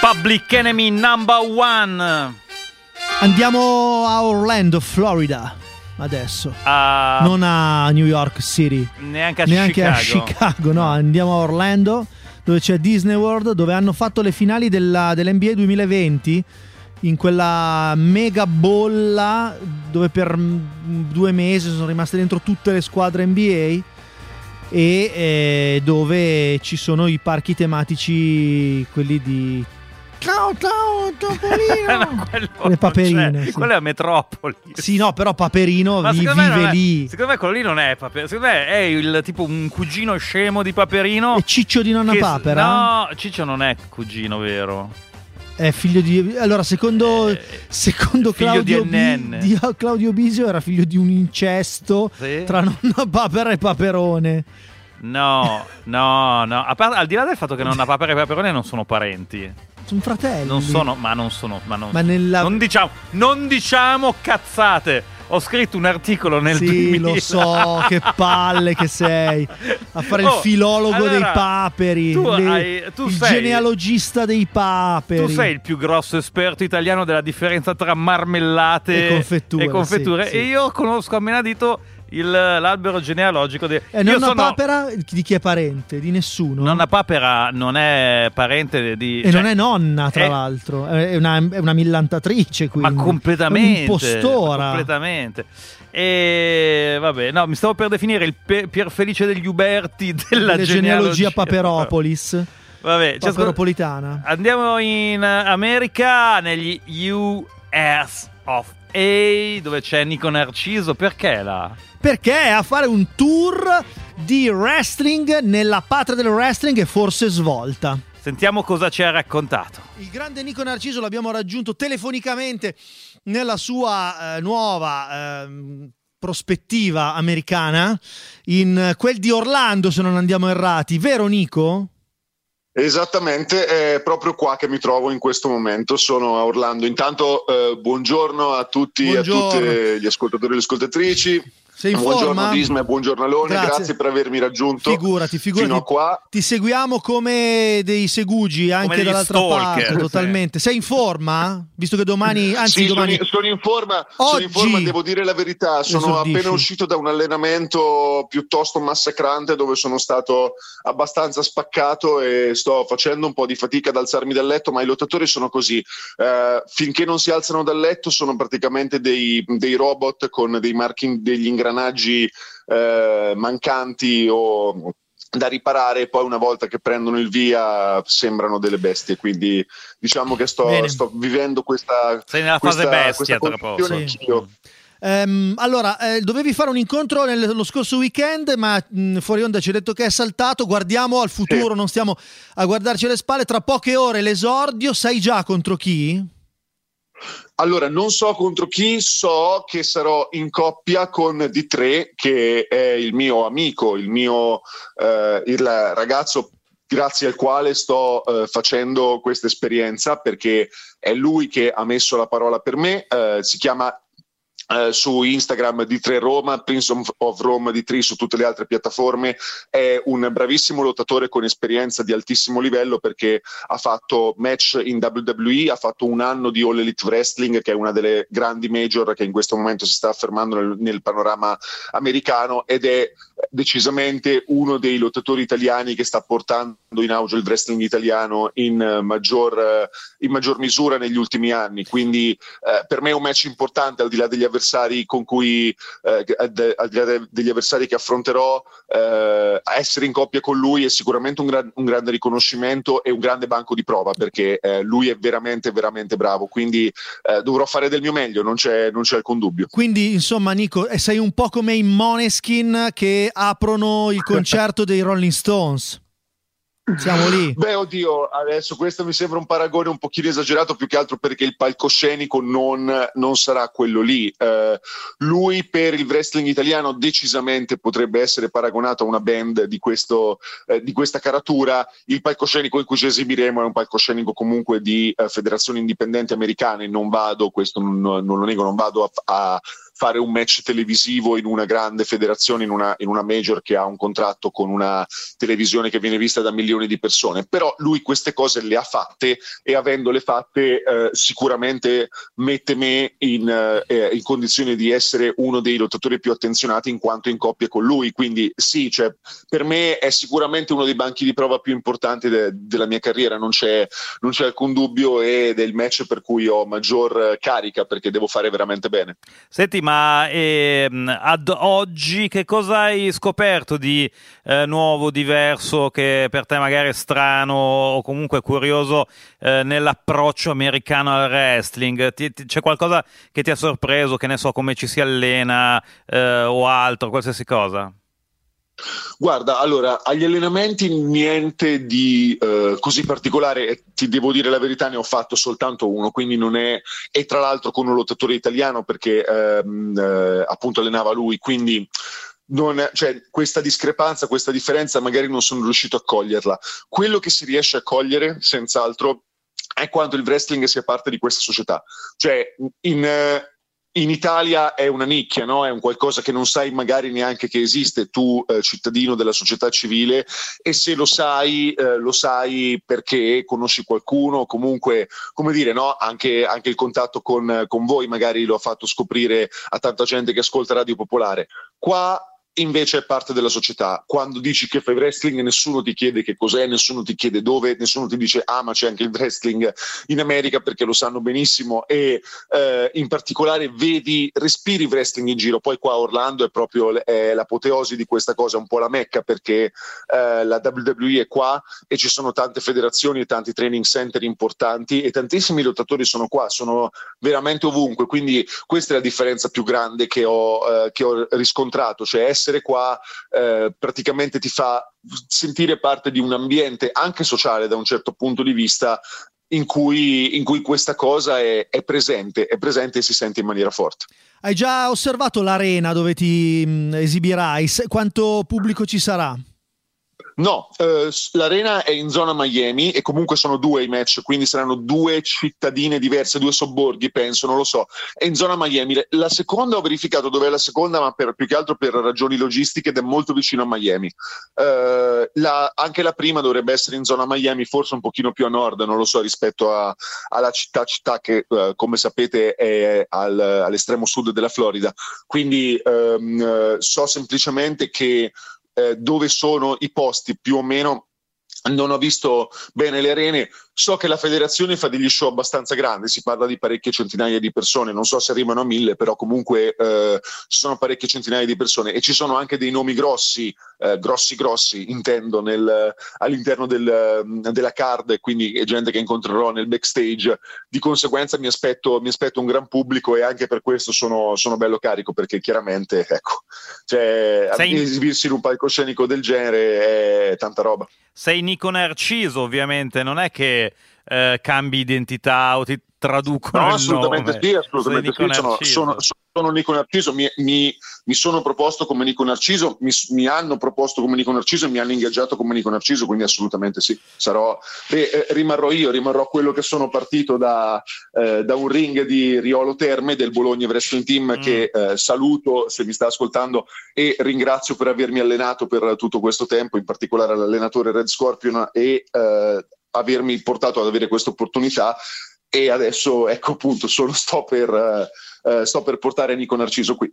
Public Enemy number one. Andiamo a Orlando, Florida. Adesso. A- Non a New York City. Neanche a Neanche a Chicago. Chicago, no. Andiamo a Orlando, dove c'è Disney World, dove hanno fatto le finali della- dell'NBA 2020. In quella mega bolla dove per due mesi sono rimaste dentro tutte le squadre NBA e eh, dove ci sono i parchi tematici, quelli di Ciao, ciao, Topolino! Le paperine, sì. Quello è Metropoli. Sì, no, però Paperino vi- vive è- lì. Secondo me quello lì non è Paperino. Secondo me è il tipo un cugino scemo di Paperino. E Ciccio di Nonna che- Papera? No, Ciccio non è cugino, vero? È figlio di. Allora, secondo, secondo Eh, figlio Claudio, di di- Claudio Bisio era figlio di un incesto Sì? tra Nonna Papera e Paperone. No, no, no. A parte- al di là del fatto che Nonna Papera e Paperone non sono parenti. Sono fratelli. Non sono, ma non sono. Ma non, Ma nella- non diciamo, non diciamo cazzate. Ho scritto un articolo nel Sì, 2000. lo so, che palle che sei. A fare Oh, il filologo allora, dei paperi. tu le- hai- tu il sei- genealogista dei paperi. Tu sei il più grosso esperto italiano della differenza tra marmellate E confetture, e, confetture. sì, sì. E io conosco a menadito il- l'albero genealogico. De... E io nonna sono- Papera di chi è parente? Di nessuno. Nonna Papera non è parente di... E cioè, non è nonna, tra è- l'altro, è una, è una millantatrice. Quindi. Ma completamente. È un'impostora. Completamente. E vabbè, no, mi stavo per definire il pe- Pier Felice degli Uberti della Delle genealogia Paperopolis. Vabbè, ci ascol- Paperopolitana. Andiamo in America, negli US of A, dove c'è Nico Narciso. Perché là? Perché è a fare un tour di wrestling nella patria del wrestling e forse svolta. Sentiamo cosa ci ha raccontato. Il grande Nico Narciso l'abbiamo raggiunto telefonicamente nella sua eh, nuova ehm, prospettiva americana, in eh, quel di Orlando, se non andiamo errati. Vero Nico? Esattamente, è proprio qua che mi trovo in questo momento, sono a Orlando. Intanto eh, buongiorno a tutti e a tutte gli ascoltatori e le ascoltatrici. Sei in buongiorno forma? Disma, buongiorno Alone, Grazie. grazie. per avermi raggiunto. Figurati, figurati. Fino a qua. Ti seguiamo come dei segugi anche dall'altra stalker, parte, sì. totalmente. Sei in forma? Visto che domani, anzi Sì, domani... sono, in, sono in forma, sono in Oggi forma, devo dire la verità. Sono esordisci. appena uscito da un allenamento piuttosto massacrante dove sono stato abbastanza spaccato e sto facendo un po' di fatica ad alzarmi dal letto, ma i lottatori sono così. Eh, finché non si alzano dal letto sono praticamente dei, dei robot con dei marchi, degli ingranaggi eh, mancanti o da riparare e poi una volta che prendono il via sembrano delle bestie quindi diciamo che sto, sto vivendo questa Sei nella fase questa- bestia, questa tra poco. Sì. anch'io. Ehm, allora, eh, dovevi fare un incontro nel- lo scorso weekend, ma mh, fuori onda ci hai detto che è saltato. Guardiamo al futuro, non stiamo a guardarci alle spalle. Tra poche ore l'esordio, sai già contro chi? Allora, non so contro chi, so che sarò in coppia con D3, che è il mio amico, il mio eh, il ragazzo grazie al quale sto eh, facendo questa esperienza, perché è lui che ha messo la parola per me, eh, si chiama eh, su Instagram di 3 Roma, Prince of- Rome di 3 su tutte le altre piattaforme, è un bravissimo lottatore con esperienza di altissimo livello perché ha fatto match in WWE, ha fatto un anno di All Elite Wrestling che è una delle grandi major che in questo momento si sta affermando nel, nel panorama americano ed è decisamente uno dei lottatori italiani che sta portando in auge il wrestling italiano in eh, maggior, eh, in maggior misura negli ultimi anni. Quindi eh, per me è un match importante al di là degli avversari con cui ad- al di là de- degli avversari che affronterò, essere in coppia con lui è sicuramente un, gran- un grande riconoscimento e un grande banco di prova perché lui è veramente, veramente bravo. Quindi dovrò fare del mio meglio, non c'è, non c'è alcun dubbio. Quindi, insomma, Nico, sei un po' come i Moneskin che aprono il concerto dei Rolling Stones. Siamo lì. Beh, oddio, adesso questo mi sembra un paragone un pochino esagerato, più che altro perché il palcoscenico non, non sarà quello lì. Eh, lui per il wrestling italiano decisamente potrebbe essere paragonato a una band di, questo, eh, di questa caratura. Il palcoscenico in cui ci esibiremo è un palcoscenico comunque di eh, federazioni indipendenti americane. Non vado, questo non, non lo nego, non vado a, a fare un match televisivo in una grande federazione, in una, in una major che ha un contratto con una televisione che viene vista da milioni di persone, però lui queste cose le ha fatte e avendole fatte eh, sicuramente mette me in, eh, in condizione di essere uno dei lottatori più attenzionati in quanto in coppia con lui, quindi sì, cioè, per me è sicuramente uno dei banchi di prova più importanti de- della mia carriera, non c'è, non c'è alcun dubbio ed è il match per cui ho maggior eh, carica perché devo fare veramente bene. Senti, ma ehm, ad oggi che cosa hai scoperto di eh, nuovo, diverso, che per te magari è strano o comunque curioso eh, nell'approccio americano al wrestling? Ti- ti- c'è qualcosa che ti ha sorpreso, che ne so, come ci si allena eh, o altro, qualsiasi cosa? Guarda, allora, agli allenamenti niente di eh, così particolare, ti devo dire la verità, ne ho fatto soltanto uno, quindi non è, e tra l'altro con un lottatore italiano perché ehm, eh, appunto allenava lui, quindi non, cioè, questa discrepanza, questa differenza magari non sono riuscito a coglierla. Quello che si riesce a cogliere, senz'altro, è quando il wrestling sia parte di questa società. Cioè, in, eh, in Italia è una nicchia, no? è un qualcosa che non sai magari neanche che esiste, tu eh, cittadino della società civile, e se lo sai, eh, lo sai perché conosci qualcuno, comunque, come dire, no? anche, anche il contatto con, con voi magari lo ha fatto scoprire a tanta gente che ascolta Radio Popolare. Qua invece è parte della società. Quando dici che fai wrestling, nessuno ti chiede che cos'è, nessuno ti chiede dove, nessuno ti dice ah, ma c'è anche il wrestling in America perché lo sanno benissimo e eh, in particolare vedi, respiri wrestling in giro. Poi qua Orlando è proprio è l'apoteosi di questa cosa, un po' la mecca perché eh, la WWE è qua e ci sono tante federazioni e tanti training center importanti e tantissimi lottatori sono qua, sono veramente ovunque. Quindi questa è la differenza più grande che ho, eh, che ho riscontrato, cioè essere qua eh, praticamente ti fa sentire parte di un ambiente anche sociale da un certo punto di vista in cui, in cui questa cosa è, è presente, è presente e si sente in maniera forte. Hai già osservato l'arena dove ti mh, esibirai? Quanto pubblico ci sarà? No, eh, l'arena è in zona Miami e comunque sono due i match, quindi saranno due cittadine diverse, due sobborghi, penso, non lo so. È in zona Miami. La seconda ho verificato dove è la seconda, ma per- più che altro per ragioni logistiche ed è molto vicino a Miami. Eh, la- anche la prima dovrebbe essere in zona Miami, forse un pochino più a nord, non lo so, rispetto a- alla città, città che eh, come sapete è al- all'estremo sud della Florida. Quindi ehm, eh, so semplicemente che eh, dove sono i posti più o meno non ho visto bene le arene, so che la federazione fa degli show abbastanza grandi, si parla di parecchie centinaia di persone, non so se arrivano a mille, però comunque eh, ci sono parecchie centinaia di persone e ci sono anche dei nomi grossi, eh, grossi grossi, intendo, nel- all'interno del, della card, e quindi è gente che incontrerò nel backstage, di conseguenza mi aspetto, mi aspetto un gran pubblico e anche per questo sono, sono bello carico perché chiaramente, ecco, cioè, Sei- esibirsi in un palcoscenico del genere è tanta roba. Sei Nico Narciso, ovviamente, non è che eh, cambi identità o ti traducono No, assolutamente sì, assolutamente sì. Sono, sono- sono Nico Narciso, mi, mi- mi sono proposto come Nico Narciso, mi, mi hanno proposto come Nico Narciso e mi hanno ingaggiato come Nico Narciso, quindi assolutamente sì. Sarò, eh, rimarrò io, rimarrò quello che sono partito da, eh, da un ring di Riolo Terme del Bologna Wrestling Team che eh, saluto se mi sta ascoltando e ringrazio per avermi allenato per tutto questo tempo, in particolare l'allenatore Red Scorpion e eh, avermi portato ad avere questa opportunità e adesso ecco appunto solo sto per, eh, eh, sto per portare Nico Narciso qui.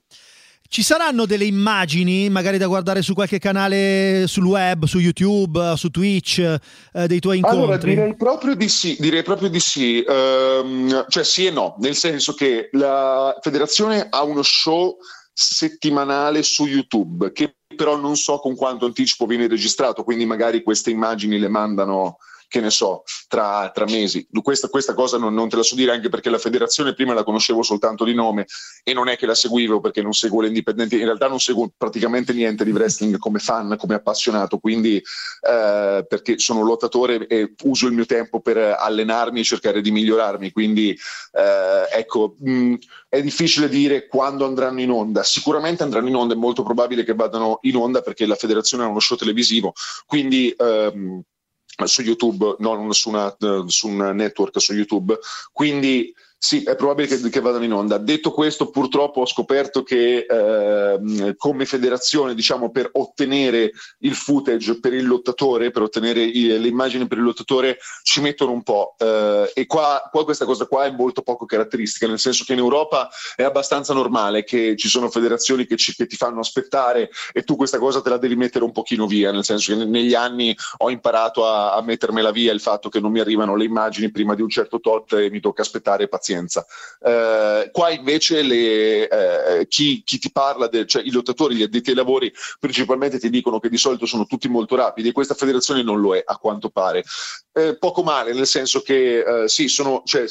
Ci saranno delle immagini, magari da guardare su qualche canale sul web, su YouTube, su Twitch, eh, dei tuoi incontri? Allora direi proprio di sì, direi proprio di sì, Ehm, cioè sì e no, nel senso che la federazione ha uno show settimanale su YouTube che però non so con quanto anticipo viene registrato, quindi magari queste immagini le mandano che ne so, tra, tra mesi. Questa, questa cosa non, non te la so dire anche perché la federazione prima la conoscevo soltanto di nome e non è che la seguivo perché non seguo le indipendenti, in realtà non seguo praticamente niente di wrestling come fan, come appassionato, quindi eh, perché sono lottatore e uso il mio tempo per allenarmi e cercare di migliorarmi, quindi eh, ecco, mh, è difficile dire quando andranno in onda, sicuramente andranno in onda, è molto probabile che vadano in onda perché la federazione ha uno show televisivo, quindi... ehm, su YouTube, non su, una- eh, su un network su YouTube. Quindi Sì, è probabile che, che vadano in onda. Detto questo, purtroppo ho scoperto che ehm, come federazione, diciamo, per ottenere il footage per il lottatore, per ottenere i- le immagini per il lottatore, ci mettono un po'. Eh, e qua, qua questa cosa qua è molto poco caratteristica, nel senso che in Europa è abbastanza normale che ci sono federazioni che, ci- che ti fanno aspettare e tu questa cosa te la devi mettere un pochino via, nel senso che ne- negli anni ho imparato a, a mettermela via il fatto che non mi arrivano le immagini prima di un certo tot e mi tocca aspettare pazienza. Eh, qua invece le, eh, chi, chi ti parla, del- cioè i lottatori, gli addetti ai lavori, principalmente ti dicono che di solito sono tutti molto rapidi e questa federazione non lo è a quanto pare. Eh, poco male, nel senso che eh, sì, sono, cioè,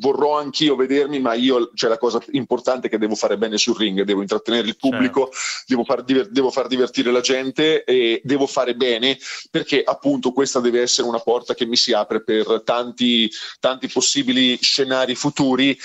vorrò anch'io vedermi, ma io cioè, la cosa importante è che devo fare bene sul ring, devo intrattenere il pubblico, devo, far diver- devo far divertire la gente e devo fare bene perché appunto questa deve essere una porta che mi si apre per tanti, tanti possibili scenari futuri futuri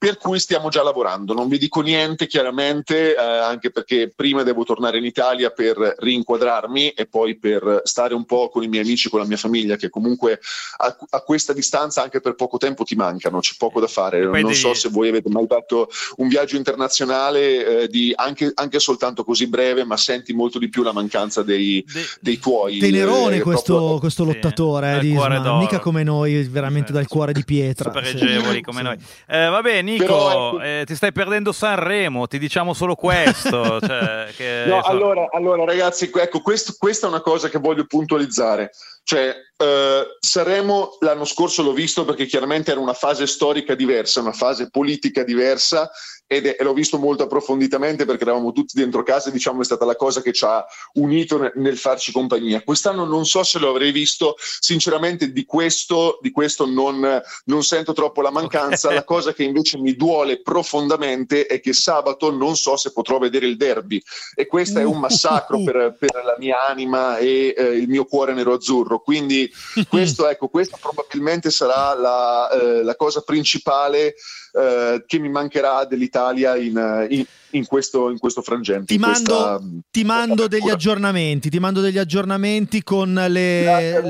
per cui stiamo già lavorando, non vi dico niente chiaramente, eh, anche perché prima devo tornare in Italia per rinquadrarmi e poi per stare un po' con i miei amici, con la mia famiglia, che comunque a, a questa distanza anche per poco tempo ti mancano, c'è poco da fare. Non devi- so se voi avete mai fatto un viaggio internazionale, eh, di anche, anche soltanto così breve, ma senti molto di più la mancanza dei, dei tuoi. Tenerone eh, questo, proprio- questo lottatore, eh, dal di Isma, mica come noi, veramente dal cuore di pietra. pregevoli Sì. come Sì. noi. Eh, vabbè, Nico, Però, eh, ti stai perdendo Sanremo, ti diciamo solo questo. cioè, che, No, insomma, allora, allora, ragazzi, ecco, questo- questa è una cosa che voglio puntualizzare. Cioè, eh, Sanremo l'anno scorso l'ho visto perché chiaramente era una fase storica diversa, una fase politica diversa ed è- e l'ho visto molto approfonditamente perché eravamo tutti dentro casa e diciamo è stata la cosa che ci ha unito ne- nel farci compagnia. Quest'anno non so se lo avrei visto, sinceramente di questo, di questo non, non sento troppo la mancanza. La cosa che invece mi duole profondamente è che sabato non so se potrò vedere il derby e questo è un massacro per, per la mia anima e eh, il mio cuore nero-azzurro. Quindi questo, ecco, questa probabilmente sarà la, eh, la cosa principale eh, che mi mancherà dell'Italia in, in- in questo, in questo frangente. Ti mando, questa- ti mando degli aggiornamenti, ti mando degli aggiornamenti con le,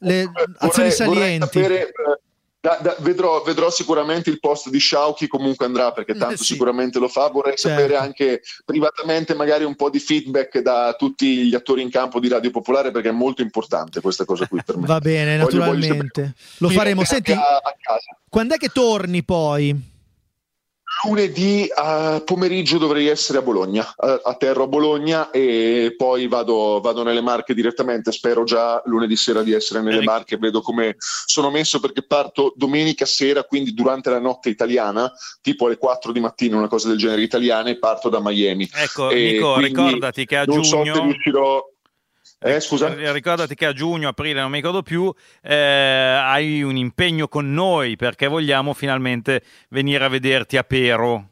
le azioni vorrei salienti. sapere, eh, da- da- vedrò, vedrò sicuramente il post di Sciauchi comunque andrà perché tanto Eh, sì. sicuramente lo fa vorrei Certo. sapere anche privatamente magari un po' di feedback da tutti gli attori in campo di Radio Popolare perché è molto importante questa cosa qui per me Va bene, Voglio- voglio naturalmente. Lo Mi faremo. Senti, a, a quando è che torni poi? Lunedì a pomeriggio dovrei essere a Bologna a- atterro a Bologna e poi vado, vado nelle Marche direttamente. Spero già lunedì sera di essere nelle Marche vedo come sono messo perché parto domenica sera quindi durante la notte italiana tipo alle 4 di mattina una cosa del genere italiana e parto da Miami. Ecco, E Nico, ricordati che a non so giugno- se riuscirò eh, scusa Ricordati che a giugno, aprile, non mi ricordo più, eh, hai un impegno con noi perché vogliamo finalmente venire a vederti a Pero.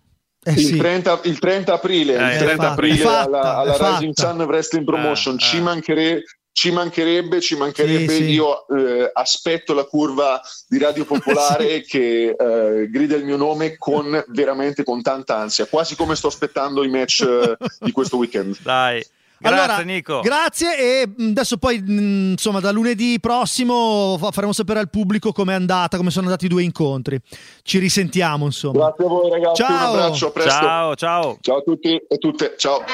il, 30, il 30 aprile, Eh, il è 30 fatta, aprile fatta, alla, alla Rising. Sun Wrestling Promotion Ah, ci, ah. manchere- ci mancherebbe, ci mancherebbe. Sì, sì. Io eh, aspetto la curva di Radio Popolare che eh, grida il mio nome con veramente con tanta ansia, quasi come sto aspettando i match eh, di questo weekend. Dai, grazie allora, Nico. Grazie e mh, adesso poi mh, insomma da lunedì prossimo fa- faremo sapere al pubblico com'è andata, come sono andati i due incontri. Ci risentiamo insomma. Grazie a voi ragazzi, Ciao. un abbraccio, a presto. Ciao, ciao. Ciao a tutti e tutte, ciao.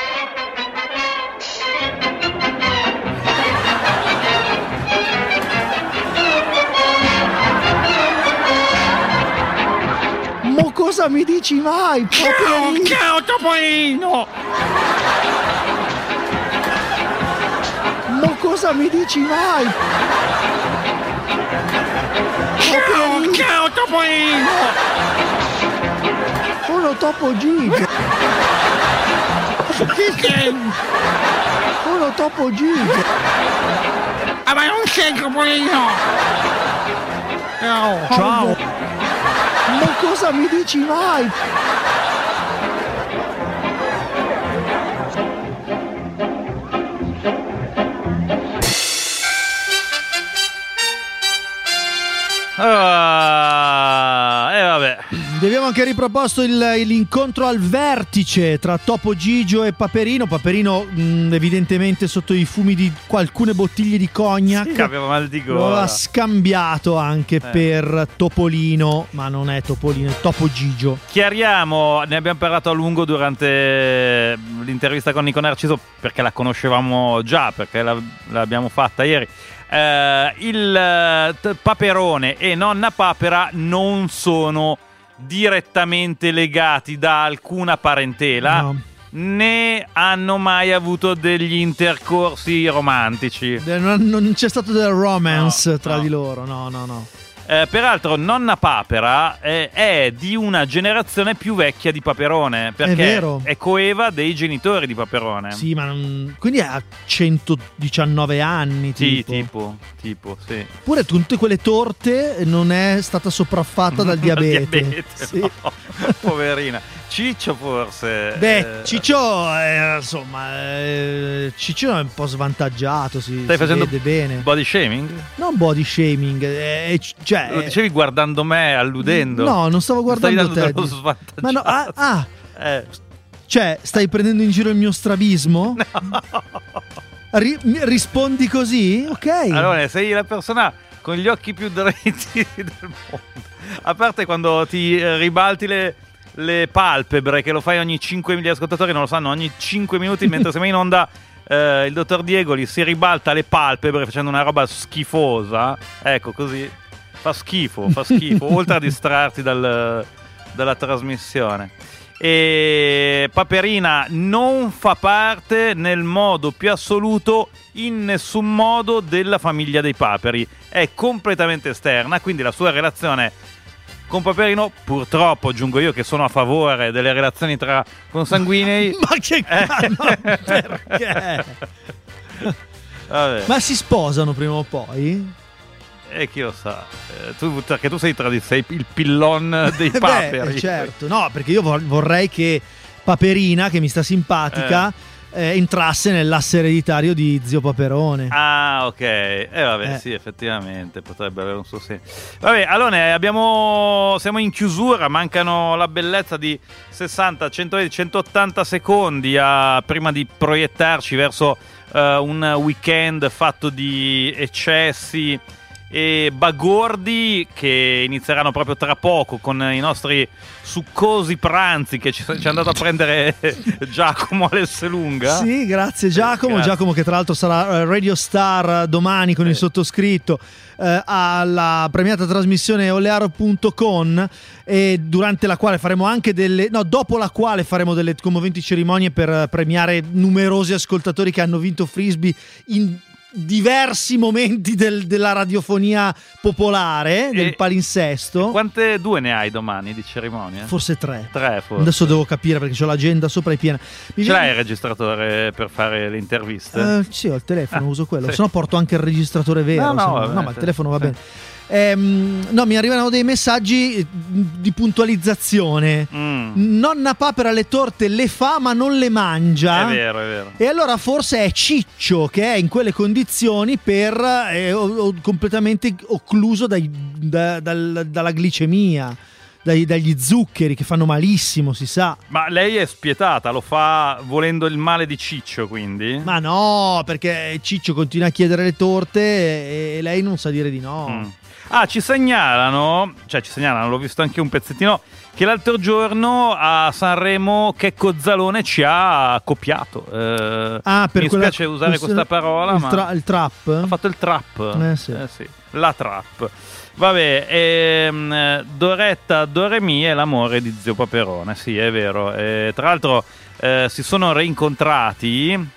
Ma cosa mi dici mai? Poverino? Ciao Topolino! Ma cosa mi dici mai? Poverino? Ciao Topolino! Sono topo gig. Sono topo gig. Ah, ma non sei Topolino! Ciao! Ciao. Ma cosa mi dici mai? Ah, abbiamo anche riproposto il- l'incontro al vertice tra Topo Gigio e Paperino. Paperino, mh, evidentemente, sotto i fumi di alcune bottiglie di cognac. Sì, aveva mal di Lo gola. aveva scambiato anche Eh. per Topolino, ma non è Topolino, è Topo Gigio. Chiariamo, ne abbiamo parlato a lungo durante l'intervista con Nico Narciso perché la conoscevamo già, perché la- l'abbiamo fatta ieri. Eh, il eh, t- Paperone e Nonna Papera non sono direttamente legati da alcuna parentela. No. Né hanno mai avuto degli intercorsi romantici. Eh, Non, non c'è stato del romance No, tra no. di loro, no, no, no. Eh, peraltro, Nonna Papera eh, è di una generazione più vecchia di Paperone. Perché vero. è coeva dei genitori di Paperone. Sì, ma non- quindi ha 119 anni. Sì, Tipo. tipo, tipo, sì. Pure tutte quelle torte non è stata sopraffatta dal diabete. Sì. no. Poverina. Ciccio forse. Beh, eh, Ciccio, eh, insomma, eh, Ciccio è un po' svantaggiato, si, Stai si facendo vede bene. body shaming? Non body shaming, eh, cioè... Lo dicevi guardando me, alludendo. No, non stavo guardando dando te. svantaggiato. Ma no, ah, ah, Eh, cioè, stai prendendo in giro il mio strabismo? Ri- mi- rispondi così? Ok. Allora, sei la persona con gli occhi più dritti del mondo. A parte quando ti eh, ribalti le, le palpebre, che lo fai ogni 5 minuti, gli ascoltatori non lo sanno, ogni 5 minuti mentre siamo in onda. eh, il dottor Diegoli si ribalta le palpebre facendo una roba schifosa. Ecco così. Fa schifo, fa schifo, oltre a distrarti dal- dalla trasmissione. E Paperina non fa parte nel modo più assoluto, in nessun modo, della famiglia dei paperi. È completamente esterna, quindi la sua relazione con Paperino, purtroppo aggiungo io che sono a favore delle relazioni tra consanguinei. Ma che Eh. ma perché? Vabbè. Ma si sposano prima o poi? E chi lo sa? Eh, tu, perché tu sei, tradi- sei il pillon dei Eh paperi. Beh, certo, no, perché io vor- vorrei che Paperina, che mi sta simpatica, eh, entrasse nell'asse ereditario di zio Paperone. Ah, ok. E vabbè, Eh. sì, effettivamente potrebbe avere un suo senso. Vabbè, allora abbiamo, siamo in chiusura, mancano la bellezza di 60, 120, 180 secondi a- prima di proiettarci verso eh, un weekend fatto di eccessi e bagordi che inizieranno proprio tra poco con i nostri succosi pranzi che ci, ci è andato a prendere Giacomo Alesselunga. Sì, grazie Giacomo. Grazie. Giacomo che tra l'altro sarà eh, Radio Star domani con il sottoscritto eh, alla premiata trasmissione olearo.com e durante la quale faremo anche delle no, dopo la quale faremo delle commoventi cerimonie per eh, premiare numerosi ascoltatori che hanno vinto frisbee in diversi momenti del- della radiofonia popolare del E- palinsesto. Quante due ne hai domani di cerimonie? Forse tre. Tre, forse. Adesso devo capire perché ho l'agenda sopra e piena. Mi Ce viene- l'hai il registratore per fare le interviste? Eh, sì, ho il telefono, Ah, uso quello. sì. Se no porto anche il registratore vero. No, no, no, no, ma il telefono va Sì. bene. Ehm, no, mi arrivano dei messaggi eh, di puntualizzazione. Mm, Nonna Papera le torte le fa ma non le mangia. è vero, è vero. E allora forse è Ciccio che è in quelle condizioni per eh, o- o- completamente occluso dai- da- dal- dalla glicemia, dai- dagli zuccheri che fanno malissimo, si sa. Ma lei è spietata, lo fa volendo il male di Ciccio, quindi? Ma no, perché Ciccio continua a chiedere le torte e, e lei non sa dire di no. Mm. Ah, ci segnalano, cioè ci segnalano, l'ho visto anche un pezzettino, che l'altro giorno a Sanremo Checco Zalone ci ha copiato. Eh, Ah, per mi quella- spiace usare questa parola, il, ma tra- il trap? ha fatto il trap. Eh, sì. La trap. Vabbè, ehm, eh, Doretta Doremi è l'amore di Zio Paperone, sì, è vero. Eh, tra l'altro eh, si sono rincontrati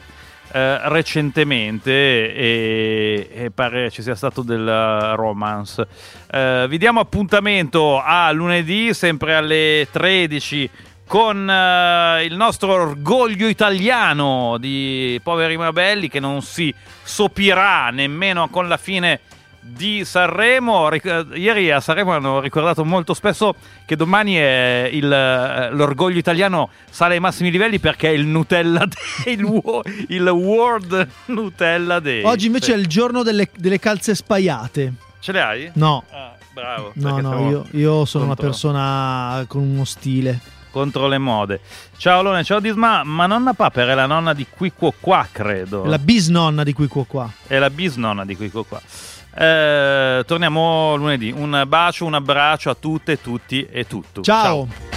eh, recentemente e, e pare ci sia stato del romance. Eh, vi diamo appuntamento a lunedì, sempre alle 13 con eh, il nostro orgoglio italiano di Poveri ma Belli che non si sopirà nemmeno con la fine di Sanremo. Eh, ieri a Sanremo hanno ricordato molto spesso che domani il, eh, l'orgoglio italiano sale ai massimi livelli perché è il Nutella Day, il, il World Nutella Day. Oggi invece è il giorno delle, delle calze spaiate. Ce le hai? No. Ah, bravo. No, no, io, io sono contro... una persona con uno stile. Contro le mode. Ciao Lone, ciao Disma, ma nonna Paper è la nonna di Quiquo Qua, credo. È la bisnonna di Quiquo Qua. È la bisnonna di Quiquo Qua. Eh, torniamo lunedì. Un bacio, un abbraccio a tutte, tutti e tutto. Ciao. Ciao.